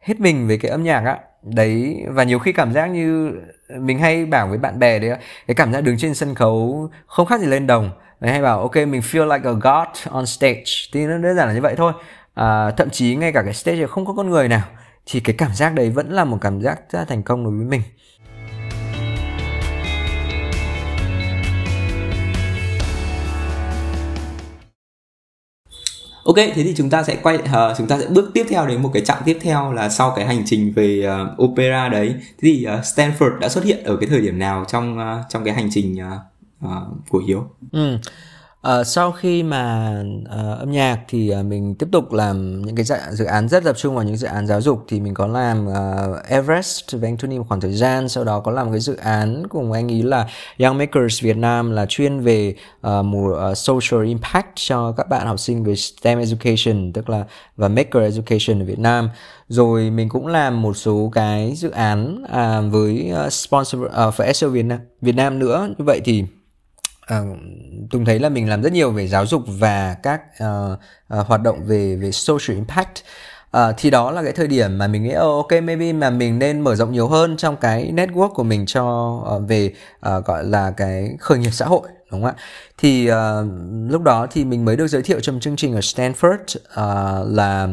Speaker 2: hết mình với cái âm nhạc á. Đấy và nhiều khi cảm giác như mình hay bảo với bạn bè đấy cái cảm giác đứng trên sân khấu không khác gì lên đồng. Mình hay bảo ok mình feel like a god on stage. Thì nó đơn giản là như vậy thôi. À, thậm chí ngay cả cái stage không có con người nào thì cái cảm giác đấy vẫn là một cảm giác rất là thành công đối với mình.
Speaker 1: Ok thế thì chúng ta sẽ quay uh, chúng ta sẽ bước tiếp theo đến một cái chặng tiếp theo là sau cái hành trình về uh, opera đấy thế thì uh, Stanford đã xuất hiện ở cái thời điểm nào trong uh, trong cái hành trình uh, uh, của Hiếu
Speaker 2: ừ. À, sau khi mà à, âm nhạc thì à, mình tiếp tục làm những cái dự án rất tập trung vào những dự án giáo dục thì mình có làm à, Everest với anh Tony một khoảng thời gian sau đó có làm cái dự án cùng anh ý là Young Makers Việt Nam là chuyên về à, một à, social impact cho các bạn học sinh về STEM education tức là và maker education ở Việt Nam. Rồi mình cũng làm một số cái dự án à, với uh, sponsor uh, for SO Việt Nam Việt Nam nữa. Như vậy thì à, Tùng thấy là mình làm rất nhiều về giáo dục và các uh, uh, hoạt động về về social impact. Uh, thì đó là cái thời điểm mà mình nghĩ oh, ok maybe mà mình nên mở rộng nhiều hơn trong cái network của mình cho uh, về uh, gọi là cái khởi nghiệp xã hội đúng không ạ? Thì uh, lúc đó thì mình mới được giới thiệu trong chương trình ở Stanford uh, là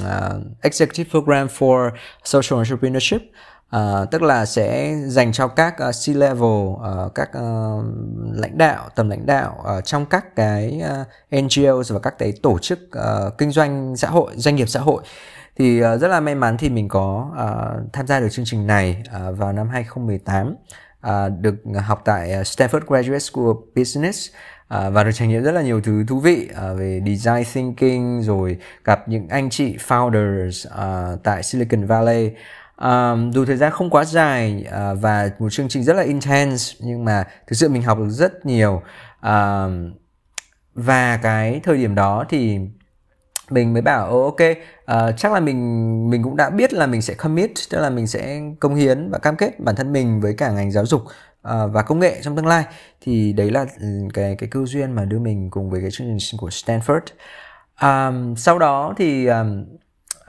Speaker 2: uh, Executive Program for Social Entrepreneurship. Ờ, tức là sẽ dành cho các ờ, uh, C-level, uh, ờ, các uh, lãnh đạo, tầm lãnh đạo uh, trong các cái uh, NGOs và các cái tổ chức uh, kinh doanh xã hội, doanh nghiệp xã hội. Thì uh, rất là may mắn thì mình có uh, tham gia được chương trình này uh, vào năm 2018, uh, được học tại Stanford Graduate School of Business. Uh, và được trải nghiệm rất là nhiều thứ thú vị uh, về design thinking rồi gặp những anh chị founders uh, tại Silicon Valley um, dù thời gian không quá dài uh, và một chương trình rất là intense nhưng mà thực sự mình học được rất nhiều. Um, và cái thời điểm đó thì mình mới bảo oh, ok uh, chắc là mình mình cũng đã biết là mình sẽ commit tức là mình sẽ công hiến và cam kết bản thân mình với cả ngành giáo dục uh, và công nghệ trong tương lai. Thì đấy là ừ, cái cái cơ duyên mà đưa mình cùng với cái chương trình của Stanford. Um, sau đó thì um,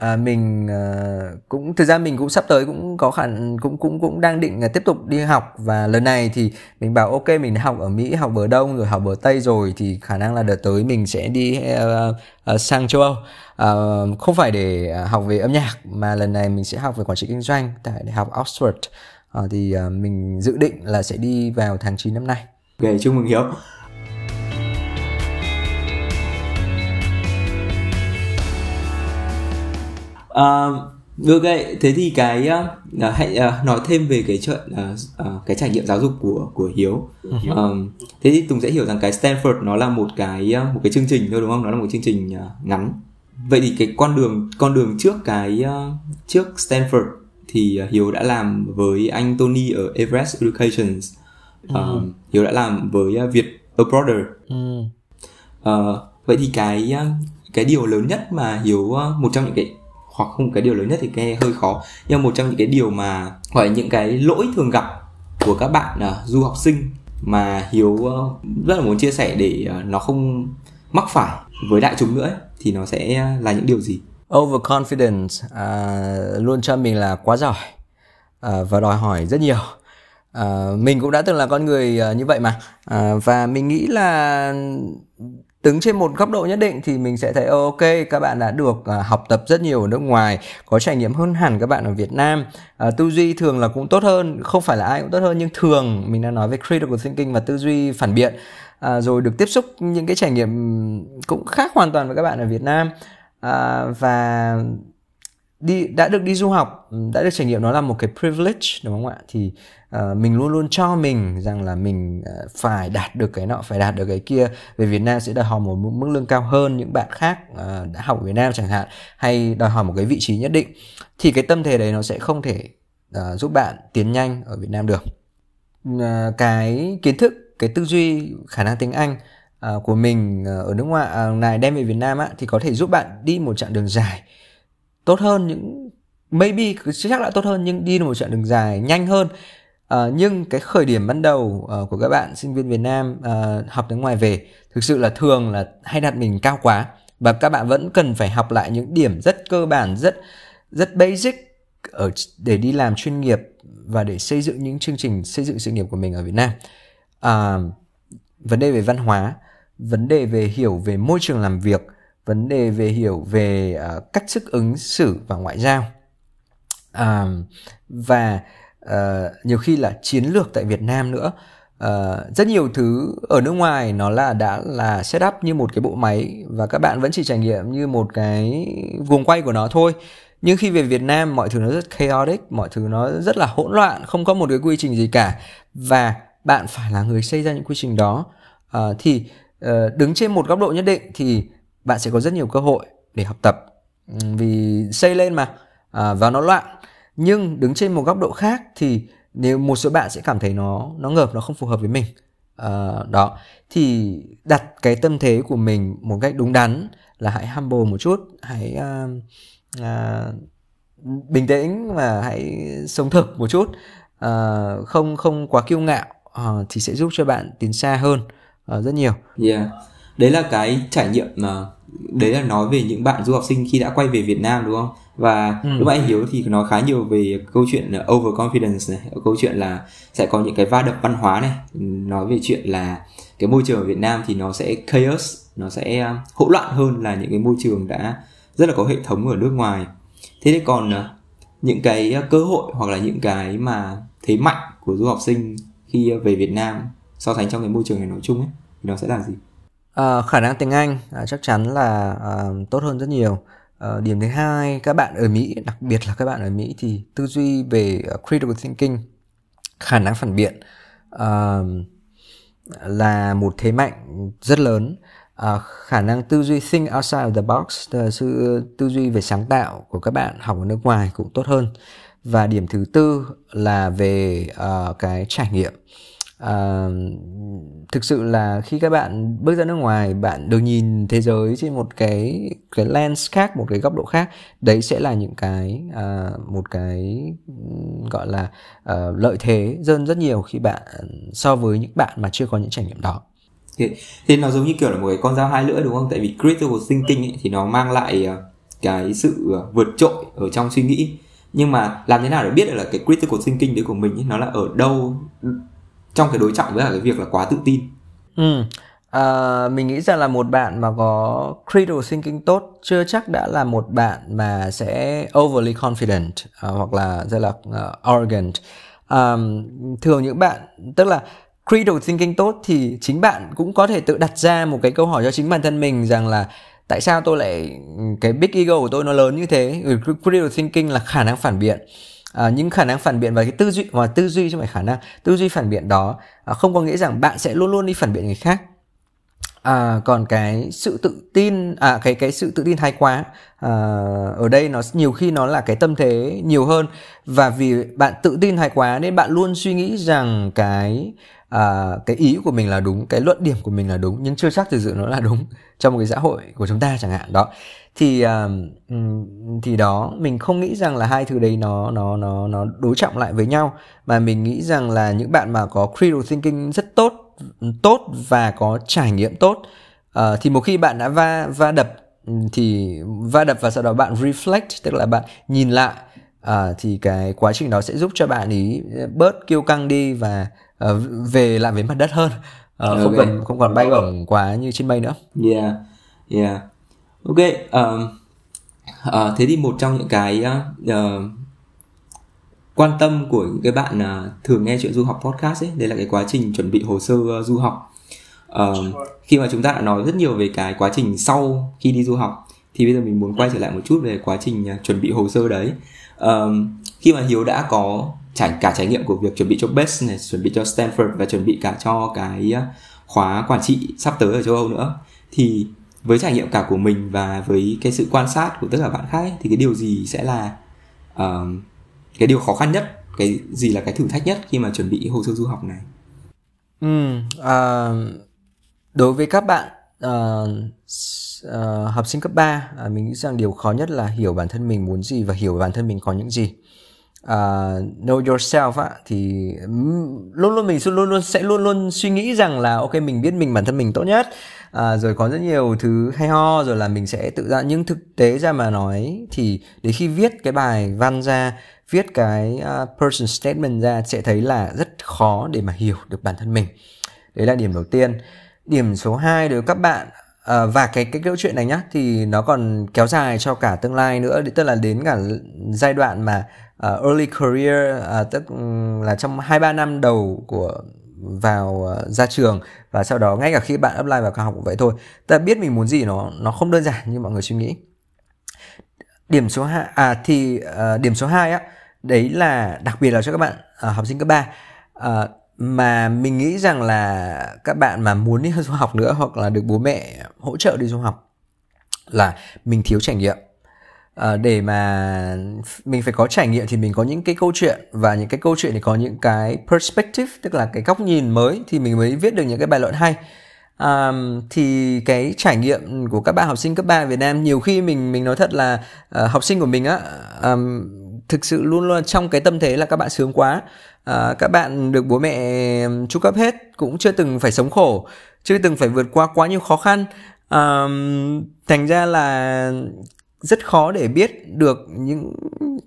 Speaker 2: à, mình à, cũng thực ra mình cũng sắp tới cũng có khả cũng cũng cũng đang định là tiếp tục đi học và lần này thì mình bảo ok mình học ở Mỹ học bờ đông rồi học bờ tây rồi thì khả năng là đợt tới mình sẽ đi uh, uh, sang châu Âu uh, không phải để học về âm nhạc mà lần này mình sẽ học về quản trị kinh doanh tại đại học Oxford uh, thì uh, mình dự định là sẽ đi vào tháng 9 năm nay.
Speaker 1: Ok chúc mừng Hiếu. Uh, ok, thế thì cái uh, hãy uh, nói thêm về cái chuyện uh, uh, cái trải nghiệm giáo dục của của Hiếu. Uh, thế thì Tùng sẽ hiểu rằng cái Stanford nó là một cái uh, một cái chương trình thôi đúng không? Nó là một chương trình uh, ngắn. Vậy thì cái con đường con đường trước cái uh, trước Stanford thì uh, Hiếu đã làm với anh Tony ở Everest Educations. Uh, ừ. Hiếu đã làm với uh, Việt Abroader. Ừ. Uh, vậy thì cái cái điều lớn nhất mà Hiếu một trong những cái hoặc không cái điều lớn nhất thì nghe hơi khó. Nhưng một trong những cái điều mà gọi là những cái lỗi thường gặp của các bạn uh, du học sinh mà hiếu uh, rất là muốn chia sẻ để uh, nó không mắc phải với đại chúng nữa ấy, thì nó sẽ ờ, là những điều gì?
Speaker 2: Overconfidence uh, luôn cho mình là quá giỏi uh, và đòi hỏi rất nhiều. Uh, mình cũng đã từng là con người uh, như vậy mà. Uh, và mình nghĩ là đứng trên một góc độ nhất định thì mình sẽ thấy ok các bạn đã được uh, học tập rất nhiều ở nước ngoài có trải nghiệm hơn hẳn các bạn ở Việt Nam. Uh, tư duy thường là cũng tốt hơn không phải là ai cũng tốt hơn nhưng thường mình đã nói về critical thinking và tư duy phản biện uh, rồi được tiếp xúc những cái trải nghiệm cũng khác hoàn toàn với các bạn ở Việt Nam. Uh, và đi đã được đi du học ừ, đã được trải nghiệm nó là một cái privilege đúng không ạ? Thì uh, mình luôn luôn cho mình rằng là mình uh, phải đạt được cái nọ phải đạt được cái kia. Về Việt Nam sẽ đòi hỏi một mức lương cao hơn những bạn khác uh, đã học ở Việt Nam chẳng hạn hay đòi hỏi một cái vị trí nhất định. Thì cái tâm thế đấy nó sẽ không thể uh, giúp bạn tiến nhanh ở Việt Nam được. Uh, cái kiến thức cái tư duy khả năng tiếng Anh uh, của mình uh, ở nước ngoài uh, này đem về Việt Nam á, thì có thể giúp bạn đi một chặng đường dài tốt hơn những maybe chắc là tốt hơn nhưng đi một chặng đường dài nhanh hơn. Uh, nhưng cái khởi điểm ban đầu uh, của các bạn sinh viên Việt Nam uh, học tiếng ngoài về thực sự là thường là hay đặt mình cao quá và các bạn vẫn cần phải học lại những điểm rất cơ bản rất rất basic ở để đi làm chuyên nghiệp và để xây dựng những chương trình xây dựng sự nghiệp của mình ở Việt Nam. À, vấn đề về văn hóa vấn đề về hiểu về môi trường làm việc vấn đề về hiểu về uh, cách thức ứng xử và ngoại giao. Uh, và uh, nhiều khi là chiến lược tại Việt Nam nữa. Uh, rất nhiều thứ ở nước ngoài nó là đã là set up như một cái bộ máy và các bạn vẫn chỉ trải nghiệm như một cái vùng quay của nó thôi. Nhưng khi về Việt Nam mọi thứ nó rất chaotic mọi thứ nó rất là hỗn loạn không có một cái quy trình gì cả. Và bạn phải là người xây ra những quy trình đó. Uh, thì uh, đứng trên một góc độ nhất định thì bạn sẽ có rất nhiều cơ hội để học tập. Ừ, vì xây lên mà à, và nó loạn. Nhưng đứng trên một góc độ khác thì nếu một số bạn sẽ cảm thấy nó nó ngợp nó không phù hợp với mình. À, đó. Thì đặt cái tâm thế của mình một cách đúng đắn là hãy humble một chút hãy uh, uh, bình tĩnh và hãy sống thực một chút. Uh, không không quá kiêu ngạo uh, thì sẽ giúp cho bạn tiến xa hơn uh, rất nhiều.
Speaker 1: Yeah đấy là cái trải nghiệm mà đấy là nói về những bạn du học sinh khi đã quay về Việt Nam đúng không? Và ừ. lúc anh Hiếu thì nói khá nhiều về câu chuyện overconfidence này câu chuyện là sẽ có những cái va đập văn hóa này nói về chuyện là cái môi trường ở Việt Nam thì nó sẽ chaos nó sẽ um, hỗn loạn hơn là những cái môi trường đã rất là có hệ thống ở nước ngoài. Thế thì còn những cái cơ hội hoặc là những cái mà thế mạnh của du học sinh khi về Việt Nam so sánh trong cái môi trường này nói chung ấy thì nó sẽ là gì
Speaker 2: À, khả năng tiếng Anh à, chắc chắn là à, tốt hơn rất nhiều. À, điểm thứ hai, các bạn ở Mỹ, đặc biệt là các bạn ở Mỹ thì tư duy về uh, critical thinking, khả năng phản biện à, là một thế mạnh rất lớn. À, khả năng tư duy think outside of the box, là sự tư duy về sáng tạo của các bạn học ở nước ngoài cũng tốt hơn. Và điểm thứ tư là về uh, cái trải nghiệm uh, thực sự là khi các bạn bước ra nước ngoài bạn được nhìn thế giới trên một cái cái lens khác một cái góc độ khác đấy sẽ là những cái uh, một cái gọi là uh, lợi thế hơn rất nhiều khi bạn so với những bạn mà chưa có những trải nghiệm đó.
Speaker 1: Thì nó giống như kiểu là một cái con dao hai lưỡi đúng không? Tại vì critical thinking ấy, thì nó mang lại ờ, cái sự vượt trội ở trong suy nghĩ. Nhưng mà làm thế nào để biết được là cái critical thinking đấy của mình ấy, nó là ở đâu trong cái đối trọng với cả cái việc là quá tự tin.
Speaker 2: Ừ. à, mình nghĩ rằng là một bạn mà có critical thinking tốt chưa chắc đã là một bạn mà sẽ overly confident à, hoặc là rất là uh, arrogant. À, thường những bạn tức là critical thinking tốt thì chính bạn cũng có thể tự đặt ra một cái câu hỏi cho chính bản thân mình rằng là tại sao tôi lại cái big ego của tôi nó lớn như thế? Critical thinking là khả năng phản biện à, những khả năng phản biện và cái tư duy và tư duy chứ không phải khả năng tư duy phản biện đó à, không có nghĩa rằng bạn sẽ luôn luôn đi phản biện người khác. À, còn cái sự tự tin à cái cái sự tự tin thái quá à, ở đây nó nhiều khi nó là cái tâm thế nhiều hơn. Và vì bạn tự tin thái quá nên bạn luôn suy nghĩ rằng cái à, cái ý của mình là đúng cái luận điểm của mình là đúng nhưng chưa chắc thực sự nó là đúng trong một cái xã hội của chúng ta chẳng hạn đó thì uh, thì đó mình không nghĩ rằng là hai thứ đấy nó nó nó nó đối trọng lại với nhau mà mình nghĩ rằng là những bạn mà có critical thinking rất tốt tốt và có trải nghiệm tốt uh, thì một khi bạn đã va va đập thì va đập và sau đó bạn reflect tức là bạn nhìn lại uh, thì cái quá trình đó sẽ giúp cho bạn ý bớt kiêu căng đi và uh, về lại với mặt đất hơn uh, okay. không cần không còn bay bổng quá như trên mây nữa.
Speaker 1: Yeah, yeah ok uh, uh, thế thì một trong những cái uh, quan tâm của những cái bạn uh, thường nghe chuyện du học podcast ấy đấy là cái quá trình chuẩn bị hồ sơ uh, du học. Uh, khi mà chúng ta đã nói rất nhiều về cái quá trình sau khi đi du học thì bây giờ mình muốn quay trở lại một chút về quá trình uh, chuẩn bị hồ sơ đấy. Uh, khi mà hiếu đã có trải cả trải nghiệm của việc chuẩn bị cho BES này chuẩn bị cho Stanford và chuẩn bị cả cho cái khóa quản trị sắp tới ở châu Âu nữa thì với trải nghiệm cả của mình và với cái sự quan sát của tất cả bạn khác ấy, thì cái điều gì sẽ là uh, cái điều khó khăn nhất cái gì là cái thử thách nhất khi mà chuẩn bị hồ sơ du học này?
Speaker 2: Ừ, uh, đối với các bạn uh, uh, học sinh cấp 3 uh, à, mình nghĩ rằng điều khó nhất là hiểu bản thân mình muốn gì và hiểu bản thân mình có những gì uh, know yourself á thì luôn luôn mình luôn luôn sẽ luôn luôn suy nghĩ rằng là ok mình biết mình bản thân mình tốt nhất. À, rồi có rất nhiều thứ hay ho rồi là mình sẽ tự ra nhưng thực tế ra mà nói. Thì đến khi viết cái bài văn ra viết cái uh, person statement ra sẽ thấy là rất khó để mà hiểu được bản thân mình. Đấy là điểm đầu tiên. Điểm số 2 đối với các bạn À, và cái cái câu chuyện này nhá thì nó còn kéo dài cho cả tương lai nữa tức là đến cả giai đoạn mà uh, early career uh, tức ừ, là trong hai ba năm đầu của vào uh, ra trường và sau đó ngay cả khi bạn apply vào cao học cũng vậy thôi. Ta biết mình muốn gì nó nó không đơn giản như mọi người suy nghĩ. Điểm số 2 à thì uh, điểm số 2 á đấy là đặc biệt là cho các bạn uh, học sinh cấp 3 uh, mà mình nghĩ rằng là các bạn mà muốn đi du học nữa hoặc là được bố mẹ hỗ trợ đi du học là mình thiếu trải nghiệm à, để mà mình phải có trải nghiệm thì mình có những cái câu chuyện và những cái câu chuyện thì có những cái perspective tức là cái góc nhìn mới thì mình mới viết được những cái bài luận hay. À, thì cái trải nghiệm của các bạn học sinh cấp 3 Việt Nam nhiều khi mình mình nói thật là uh, học sinh của mình á um, thực sự luôn luôn trong cái tâm thế là các bạn sướng quá. Uh, các bạn được bố mẹ chu cấp hết cũng chưa từng phải sống khổ chưa từng phải vượt qua quá nhiều khó khăn. Um, thành ra là rất khó để biết được những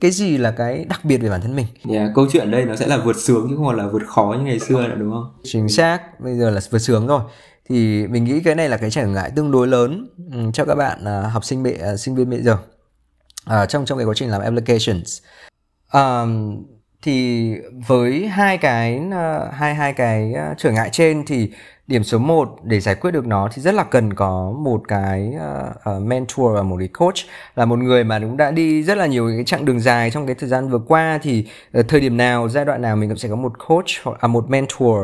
Speaker 2: cái gì là cái đặc biệt về bản thân mình.
Speaker 1: Yeah, câu chuyện đây nó sẽ là vượt sướng chứ không còn là vượt khó như ngày xưa nữa đúng không?
Speaker 2: Chính xác, bây giờ là vượt sướng rồi. Thì mình nghĩ cái này là cái trở ngại tương đối lớn um, cho các bạn uh, học sinh bệ uh, sinh viên bây giờ uh, trong trong cái quá trình làm applications. Um, thì với hai cái uh, hai hai cái uh, trở ngại trên thì điểm số 1 để giải quyết được nó thì rất là cần có một cái uh, uh, mentor và một cái coach. Là một người mà cũng đã đi rất là nhiều cái chặng đường dài trong cái thời gian vừa qua thì uh, thời điểm nào giai đoạn nào mình cũng sẽ có một coach hoặc à, một mentor.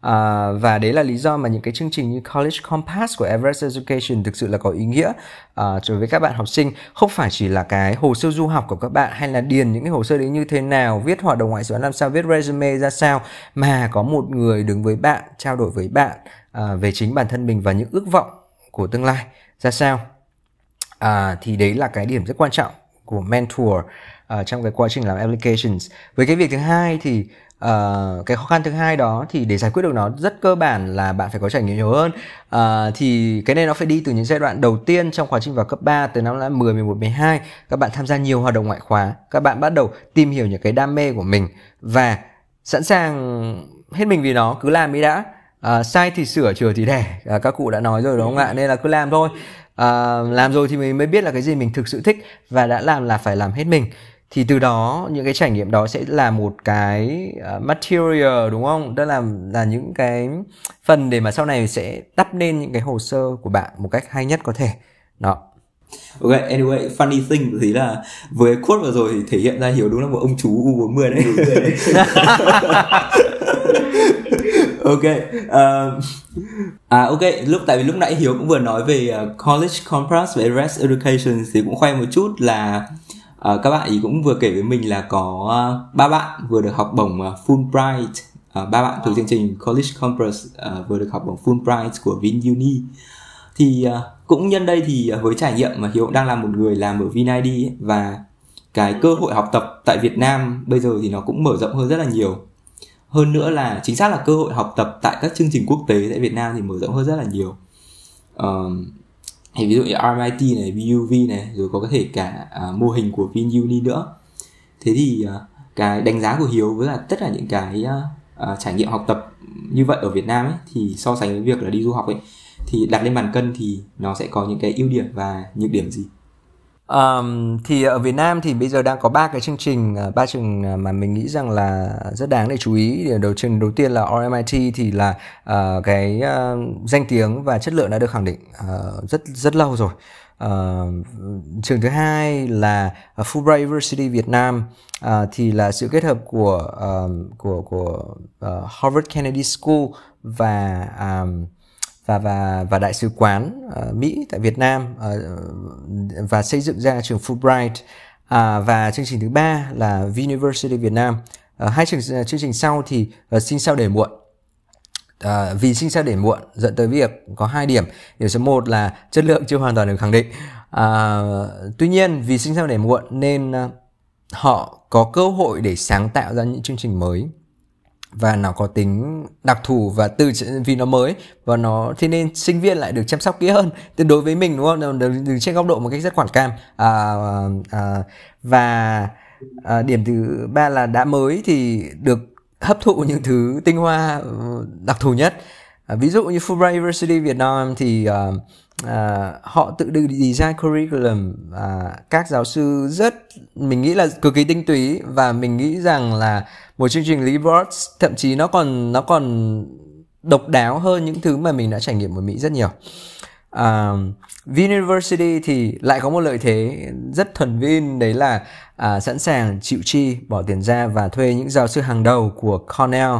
Speaker 2: À, và đấy là lý do mà những cái chương trình như College Compass của Everest Education thực sự là có ý nghĩa à, đối với các bạn học sinh. Không phải chỉ là cái hồ sơ du học của các bạn hay là điền những cái hồ sơ đấy như thế nào viết hoạt động ngoại giao làm sao viết resume ra sao mà có một người đứng với bạn trao đổi với bạn à, về chính bản thân mình và những ước vọng của tương lai ra sao. À, thì đấy là cái điểm rất quan trọng của mentor uh, trong cái quá trình làm applications. Với cái việc thứ hai thì uh, cái khó khăn thứ hai đó thì để giải quyết được nó rất cơ bản là bạn phải có trải nghiệm nhiều hơn. Uh, thì cái này nó phải đi từ những giai đoạn đầu tiên trong quá trình vào cấp 3 từ năm 10, 11, 12 các bạn tham gia nhiều hoạt động ngoại khóa các bạn bắt đầu tìm hiểu những cái đam mê của mình và sẵn sàng hết mình vì nó cứ làm đi đã. Uh, sai thì sửa chừa thì đẻ. Uh, các cụ đã nói rồi đúng không ạ? Nên là cứ làm thôi uh, làm rồi thì mình mới biết là cái gì mình thực sự thích và đã làm là phải làm hết mình. Thì từ đó những cái trải nghiệm đó sẽ là một cái uh, material đúng không? Đó là là những cái phần để mà sau này sẽ đắp nên những cái hồ sơ của bạn một cách hay nhất có thể. Đó.
Speaker 1: Ok, anyway, funny thing thì là với quote vừa rồi thì thể hiện ra Hiếu đúng là một ông chú U40 đấy. ok, uh, à ok, lúc tại vì lúc nãy Hiếu cũng vừa nói về uh, College Compass và Rest Education thì cũng khoe một chút là uh, các bạn ý cũng vừa kể với mình là có uh, ba bạn vừa được học bổng uh, Fulbright uh, ba bạn thuộc chương trình College Compass uh, vừa được học bổng Fulbright của VinUni thì uh, cũng nhân đây thì uh, với trải nghiệm mà Hiếu cũng đang là một người làm ở VinID ấy, và cái cơ hội học tập tại Việt Nam bây giờ thì nó cũng mở rộng hơn rất là nhiều hơn nữa là chính xác là cơ hội học tập tại các chương trình quốc tế tại Việt Nam thì mở rộng hơn rất là nhiều. Uh, thì ví dụ như RMIT này, VUV này rồi có thể cả uh, mô hình của VinUni nữa. Thế thì uh, cái đánh giá của Hiếu với là tất cả những cái uh, uh, trải nghiệm học tập như vậy ở Việt Nam ấy thì so sánh với việc là đi du học ấy thì đặt lên bàn cân thì nó sẽ có những cái ưu điểm và nhược điểm gì?
Speaker 2: Um, thì ở Việt Nam thì bây giờ đang có ba cái chương trình ờ, ba trường ờ, mà mình nghĩ rằng là rất đáng để chú ý. Đầu trường đầu tiên là RMIT thì là uh, cái uh, danh tiếng và chất lượng đã được khẳng định uh, rất rất lâu rồi. Uh, trường thứ hai là Fulbright University Việt Nam uh, thì là sự kết hợp của uh, của của uh, Harvard Kennedy School và um, và và và đại sứ quán uh, Mỹ tại Việt Nam uh, và xây dựng ra trường Fulbright. Uh, và chương trình thứ ba là University Việt Nam. Uh, hai chương chương trình sau thì uh, sinh sau để muộn. Uh, vì sinh sau để muộn dẫn tới việc có hai điểm. Điểm số một là chất lượng chưa hoàn toàn được khẳng định. Uh, tuy nhiên vì sinh sau để muộn nên uh, họ có cơ hội để sáng tạo ra những chương trình mới và nó có tính đặc thù và từ vì nó mới và nó thế nên sinh viên lại được chăm sóc kỹ hơn. Từ đối với mình đúng không? Đứng trên góc độ một cách rất quản cam. À, à, và à, điểm thứ ba là đã mới thì được hấp thụ những thứ tinh hoa đặc thù nhất à, ví dụ như Fulbright University Việt Nam thì uh, uh, họ tự design curriculum uh, các giáo sư rất mình nghĩ là cực kỳ tinh túy và mình nghĩ rằng là một chương trình Libros thậm chí nó còn nó còn độc đáo hơn những thứ mà mình đã trải nghiệm ở Mỹ rất nhiều. Uh, Vin University thì lại có một lợi thế rất thuần Vin đấy là uh, sẵn sàng chịu chi bỏ tiền ra và thuê những giáo sư hàng đầu của Cornell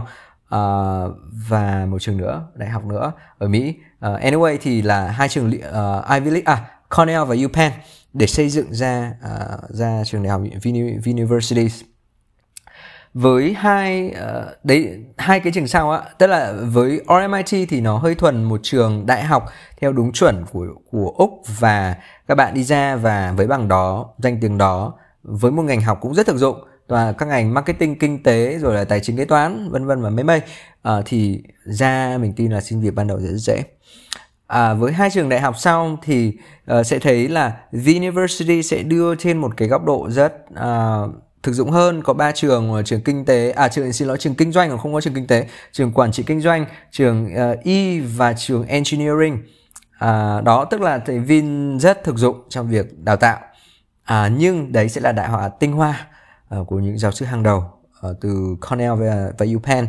Speaker 2: uh, và một trường nữa đại học nữa ở Mỹ. Uh, anyway thì là hai trường uh, Ivy League à Cornell và UPenn để xây dựng ra uh, ra trường đại học universities với hai uh, đấy hai cái trường sau á tức là với RMIT thì nó hơi thuần một trường đại học theo đúng chuẩn của của úc và các bạn đi ra và với bằng đó danh tiếng đó với một ngành học cũng rất thực dụng và các ngành marketing kinh tế rồi là tài chính kế toán vân vân và mấy mây à, ờ, thì ra mình tin là xin việc ban đầu rất dễ. À, với hai trường đại học sau thì uh, sẽ thấy là the University sẽ đưa trên một cái góc độ rất uh, thực dụng hơn. Có ba trường trường kinh tế à trường xin lỗi trường kinh doanh còn không có trường kinh tế. Trường quản trị kinh doanh trường uh, y và trường engineering. À, đó tức là thì Vin rất thực dụng trong việc đào tạo. À, nhưng đấy sẽ là đại họa tinh hoa uh, của những giáo sư hàng đầu uh, từ Cornell và, và UPenn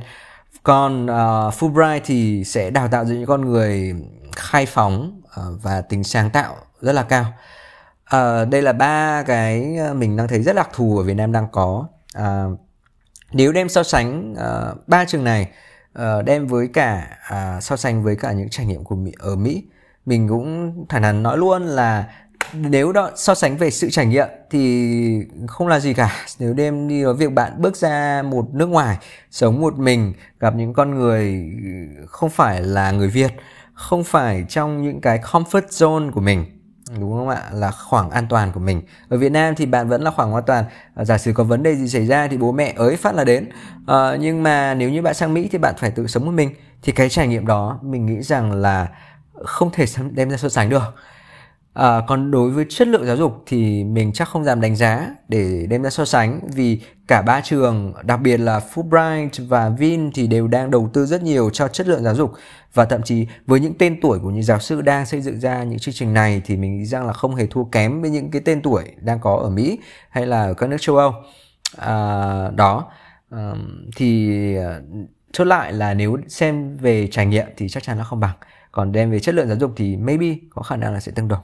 Speaker 2: còn uh, Fulbright thì sẽ đào tạo những con người khai phóng uh, và tính sáng tạo rất là cao uh, đây là ba cái mình đang thấy rất đặc thù ở Việt Nam đang có. uh, nếu đem so sánh uh, ba trường này uh, đem với cả uh, so sánh với cả những trải nghiệm của Mỹ, ở Mỹ mình cũng thẳng thắn nói luôn là nếu đó so sánh về sự trải nghiệm thì không là gì cả. Nếu đêm đi nói việc bạn bước ra một nước ngoài sống một mình gặp những con người ừ, không phải là người việt không phải trong những cái comfort zone của mình đúng không ạ? Là khoảng an toàn của mình. Ở Việt Nam thì bạn vẫn là khoảng an toàn. À, giả sử có vấn đề gì xảy ra thì bố mẹ ới phát là đến. À, nhưng mà nếu như bạn sang Mỹ thì bạn phải tự sống một mình. Thì cái trải nghiệm đó mình nghĩ rằng là không thể đem ra so sánh được. À, còn đối với chất lượng giáo dục thì mình chắc không dám đánh giá để đem ra so sánh vì cả ba trường đặc biệt là Fulbright và Vin thì đều đang đầu tư rất nhiều cho chất lượng giáo dục. Và thậm chí với những tên tuổi của những giáo sư đang xây dựng ra những chương trình này thì mình nghĩ rằng là không hề thua kém với những cái tên tuổi đang có ở Mỹ hay là ở các nước châu Âu. À, đó. À, thì chốt lại là nếu xem về trải nghiệm thì chắc chắn là không bằng. Còn đem về chất lượng giáo dục thì maybe có khả năng là sẽ tương đồng.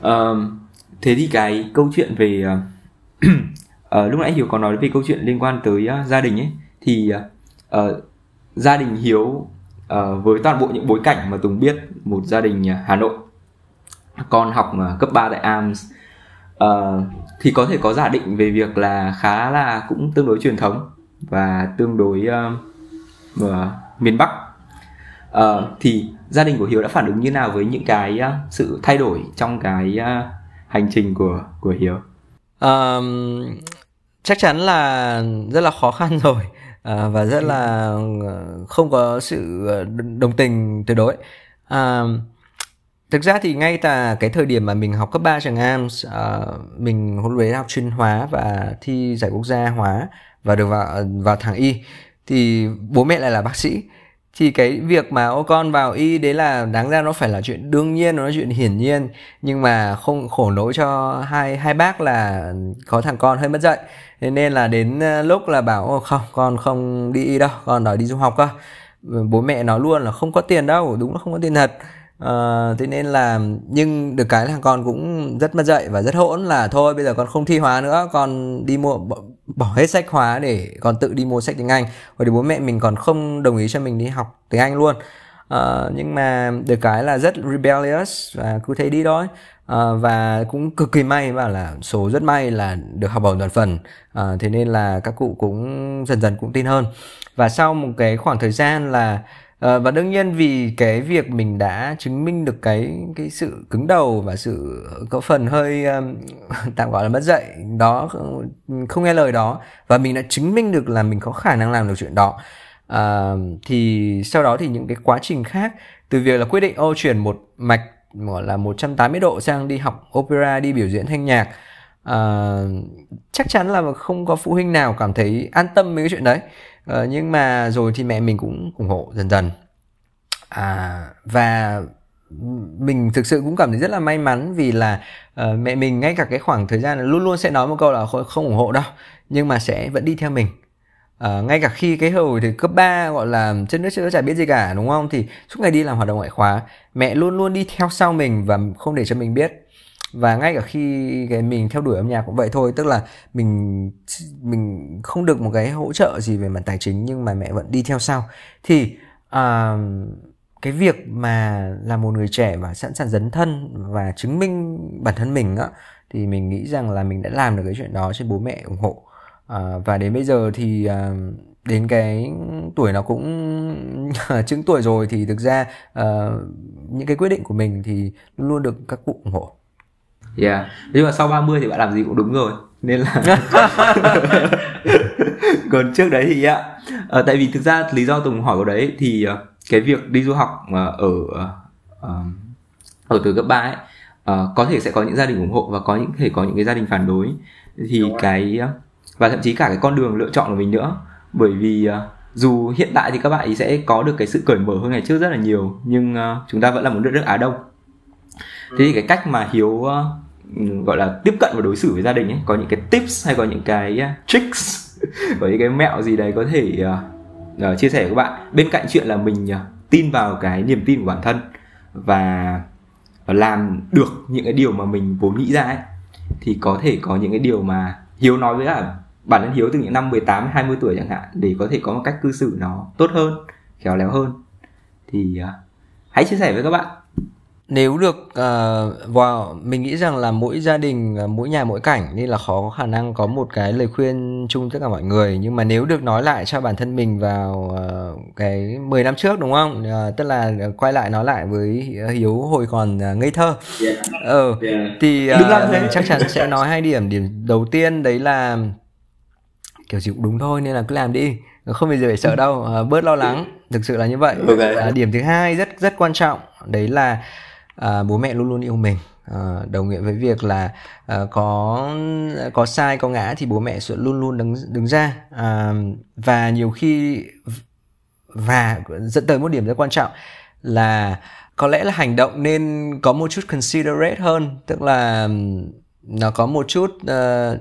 Speaker 1: Uh, thế thì cái câu chuyện về uh, uh, lúc nãy hiếu có nói về câu chuyện liên quan tới uh, gia đình ấy thì uh, gia đình hiếu uh, với toàn bộ những bối cảnh mà tùng biết một gia đình hà nội con học uh, cấp 3 tại AMS uh, thì có thể có giả định về việc là khá là cũng tương đối truyền thống và tương đối uh, uh, miền Bắc. Uh, thì gia đình của hiếu đã phản ứng như nào với những cái uh, sự thay đổi trong cái uh, hành trình của của hiếu?
Speaker 2: Um, chắc chắn là rất là khó khăn rồi uh, và rất là không có sự đồng tình tuyệt đối. Uh, thực ra thì ngay tại cái thời điểm mà mình học cấp 3 trường AMS uh, mình huấn luyện học chuyên hóa và thi giải quốc gia hóa và được vào vào thẳng y thì bố mẹ lại là bác sĩ thì cái việc mà ô con vào y đấy là đáng ra nó phải là chuyện đương nhiên nó là chuyện hiển nhiên. Nhưng mà không khổ nỗi cho hai hai bác là có thằng con hơi mất dạy. Thế nên là đến ờ, lúc là bảo ô không con không đi y đâu con đòi đi du học cơ. Bố mẹ nói luôn là không có tiền đâu đúng là không có tiền thật. À, thế nên là nhưng được cái là con cũng rất mất dạy và rất hỗn là thôi bây giờ con không thi hóa nữa con đi mua bỏ, hết sách hóa để còn tự đi mua sách tiếng Anh. Và thì bố mẹ mình còn không đồng ý cho mình đi học tiếng Anh luôn. Uh, nhưng mà được cái là rất rebellious và cứ thế đi thôi. Uh, và cũng cực kỳ may và là số rất may là được học bổng toàn phần. Uh, thế nên là các cụ cũng dần dần cũng tin hơn. Và sau một cái khoảng thời gian là À, và đương nhiên vì cái việc mình đã chứng minh được cái cái sự cứng đầu và sự có phần hơi um, tạm gọi là mất dạy đó không, nghe lời đó và mình đã chứng minh được là mình có khả năng làm được chuyện đó. À, thì sau đó thì những cái quá trình khác từ việc là quyết định ô chuyển một mạch gọi là 180 độ sang đi học opera đi biểu diễn thanh nhạc à, chắc chắn là không có phụ huynh nào cảm thấy an tâm với cái chuyện đấy. Ờ, nhưng mà rồi thì mẹ mình cũng ủng hộ dần dần. À, và mình thực sự cũng cảm thấy rất là may mắn vì là uh, mẹ mình ngay cả cái khoảng thời gian luôn luôn sẽ nói một câu là không ủng hộ đâu nhưng mà sẽ vẫn đi theo mình. Uh, ngay cả khi cái hồi thì cấp 3 gọi là chân nước chưa chả biết gì cả đúng không? Thì suốt ngày đi làm hoạt động ngoại khóa mẹ luôn luôn đi theo sau mình và không để cho mình biết và ngay cả khi cái mình theo đuổi âm nhạc cũng vậy thôi tức là mình mình không được một cái hỗ trợ gì về mặt tài chính nhưng mà mẹ vẫn đi theo sau. Thì uh, cái việc mà là một người trẻ và sẵn sàng dấn thân và chứng minh bản thân mình á thì mình nghĩ rằng là mình đã làm được cái chuyện đó trên bố mẹ ủng hộ. Uh, và đến bây giờ thì uh, đến cái tuổi nó cũng chứng tuổi rồi thì thực ra uh, những cái quyết định của mình thì luôn được các cụ ủng hộ
Speaker 1: yeah. Nhưng mà sau 30 thì bạn làm gì cũng đúng rồi. Nên là còn trước đấy thì ạ à, tại vì thực ra lý do tùng hỏi của đấy thì uh, cái việc đi du học uh, ở ở từ cấp 3 ấy uh, có thể sẽ có những gia đình ủng hộ và có những thể có những cái gia đình phản đối. Thì cái uh, và thậm chí cả cái con đường lựa chọn của mình nữa. Bởi vì uh, dù hiện tại thì các bạn ấy sẽ có được cái sự cởi mở hơn ngày trước rất là nhiều nhưng uh, chúng ta vẫn là một đất nước Á Đông. Thế thì cái cách mà hiếu uh, gọi là tiếp cận và đối xử với gia đình ấy. Có những cái tips hay có những cái à, tricks có những cái mẹo gì đấy có thể uh, uh, chia sẻ với các bạn. Bên cạnh chuyện là mình uh, tin vào cái niềm tin của bản thân và làm được những cái điều mà mình vốn nghĩ ra ấy thì có thể có những cái điều mà hiếu nói với cả bản thân hiếu từ những năm 18 20 tuổi chẳng hạn để có thể có một cách cư xử nó tốt hơn khéo léo hơn. Thì uh, hãy chia sẻ với các bạn
Speaker 2: nếu được uh, wow, mình nghĩ rằng là mỗi gia đình uh, mỗi nhà mỗi cảnh nên là khó có khả năng có một cái lời khuyên chung tất cả mọi người. Nhưng mà nếu được nói lại cho bản thân mình vào uh, cái 10 năm trước đúng không? Uh, tức là quay lại nói lại với hiếu hồi còn uh, ngây thơ.
Speaker 1: Yeah.
Speaker 2: ờ yeah. thì uh, chắc chắn sẽ nói hai điểm. Điểm đầu tiên đấy là kiểu gì cũng đúng thôi nên là cứ làm đi. Không bao giờ phải sợ đâu uh, bớt lo lắng. Thực sự là như vậy. Okay. uh, điểm thứ hai rất rất quan trọng đấy là à, bố mẹ luôn luôn yêu mình. À, đồng nghĩa với việc là à, có có sai có ngã thì bố mẹ sẽ luôn luôn đứng đứng ra. À, và nhiều khi và dẫn tới một điểm rất quan trọng là có lẽ là hành động nên có một chút considerate hơn tức là nó có một chút uh,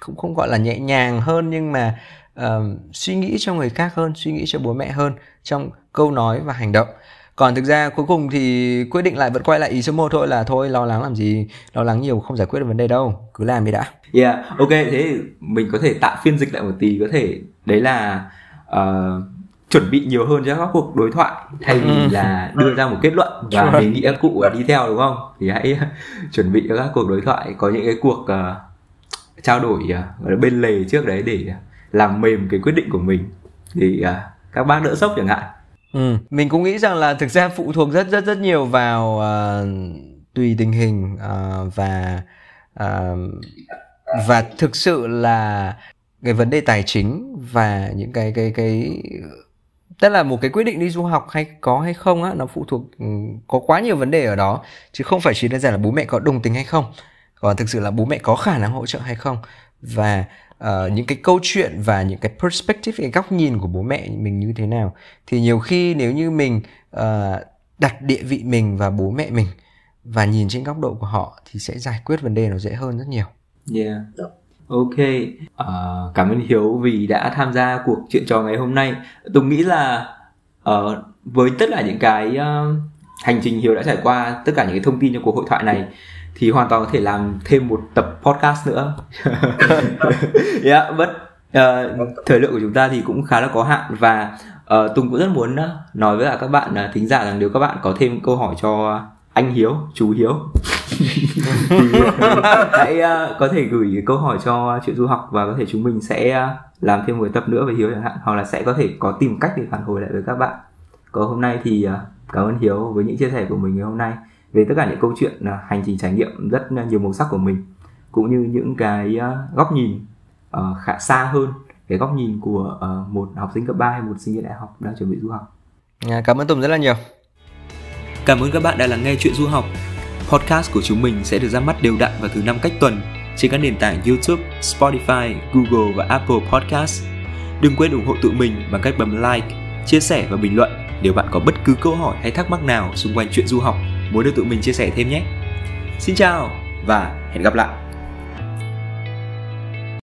Speaker 2: cũng không gọi là nhẹ nhàng hơn nhưng mà uh, suy nghĩ cho người khác hơn suy nghĩ cho bố mẹ hơn trong câu nói và hành động còn thực ra cuối cùng thì quyết định lại vẫn quay lại ý số 1 thôi là thôi lo lắng làm gì? Lo lắng nhiều không giải quyết được vấn đề đâu cứ làm đi đã.
Speaker 1: Yeah ok thế mình có thể tạo phiên dịch lại một tí có thể đấy là uh, chuẩn bị nhiều hơn cho các cuộc đối thoại thay vì ừ. là đưa ra một kết luận và đề nghị các cụ đi theo đúng không? Thì hãy chuẩn bị cho các cuộc đối thoại có những cái cuộc uh, trao đổi uh, bên lề trước đấy để làm mềm cái quyết định của mình. Thì uh, các bác đỡ sốc chẳng hạn
Speaker 2: Ừ, mình cũng nghĩ rằng là thực ra phụ thuộc rất rất rất nhiều vào uh, tùy tình hình uh, và uh, và thực sự là cái vấn đề tài chính và những cái cái cái tức là một cái quyết định đi du học hay có hay không á nó phụ thuộc ừ, có quá nhiều vấn đề ở đó chứ không phải chỉ đơn giản là bố mẹ có đồng tình hay không còn thực sự là bố mẹ có khả năng hỗ trợ hay không. Và uh, những cái câu chuyện và những cái perspective cái góc nhìn của bố mẹ mình như thế nào thì nhiều khi nếu như mình uh, đặt địa vị mình và bố mẹ mình và nhìn trên góc độ của họ thì sẽ giải quyết vấn đề nó dễ hơn rất nhiều.
Speaker 1: Yeah. Ok, uh, cảm ơn Hiếu vì đã tham gia cuộc chuyện trò ngày hôm nay. Tùng nghĩ là uh, với tất cả những cái uh, hành trình Hiếu đã trải qua, tất cả những cái thông tin trong cuộc hội thoại này thì hoàn toàn có thể làm thêm một tập podcast nữa. Yeah but uh, thời lượng của chúng ta thì cũng khá là có hạn và uh, Tùng cũng rất muốn uh, nói với cả các bạn uh, thính giả rằng nếu các bạn có thêm câu hỏi cho anh Hiếu, chú Hiếu thì hãy uh, có thể gửi câu hỏi cho chuyện du học và có thể chúng mình sẽ uh, làm thêm một tập nữa về Hiếu chẳng hạn hoặc là sẽ có thể có tìm cách để phản hồi lại với các bạn. Còn hôm nay thì uh, cảm ơn Hiếu với những chia sẻ của mình ngày hôm nay về tất cả những câu chuyện à, hành trình trải nghiệm rất nhiều màu sắc của mình cũng như những cái à, góc nhìn uh, khá xa hơn cái góc nhìn của uh, một học sinh cấp 3 hay một sinh viên đại học đang chuẩn bị du học.
Speaker 2: À, cảm ơn Tùng rất là nhiều.
Speaker 1: Cảm ơn các bạn đã lắng nghe chuyện du học. Podcast của chúng mình sẽ được ra mắt đều đặn vào thứ năm cách tuần trên các nền tảng YouTube, Spotify, Google và Apple Podcast. Đừng quên ủng hộ tụi mình bằng cách bấm like, chia sẻ và bình luận nếu bạn có bất cứ câu hỏi hay thắc mắc nào xung quanh chuyện du học muốn được tụi mình chia sẻ thêm nhé. Xin chào và hẹn gặp lại.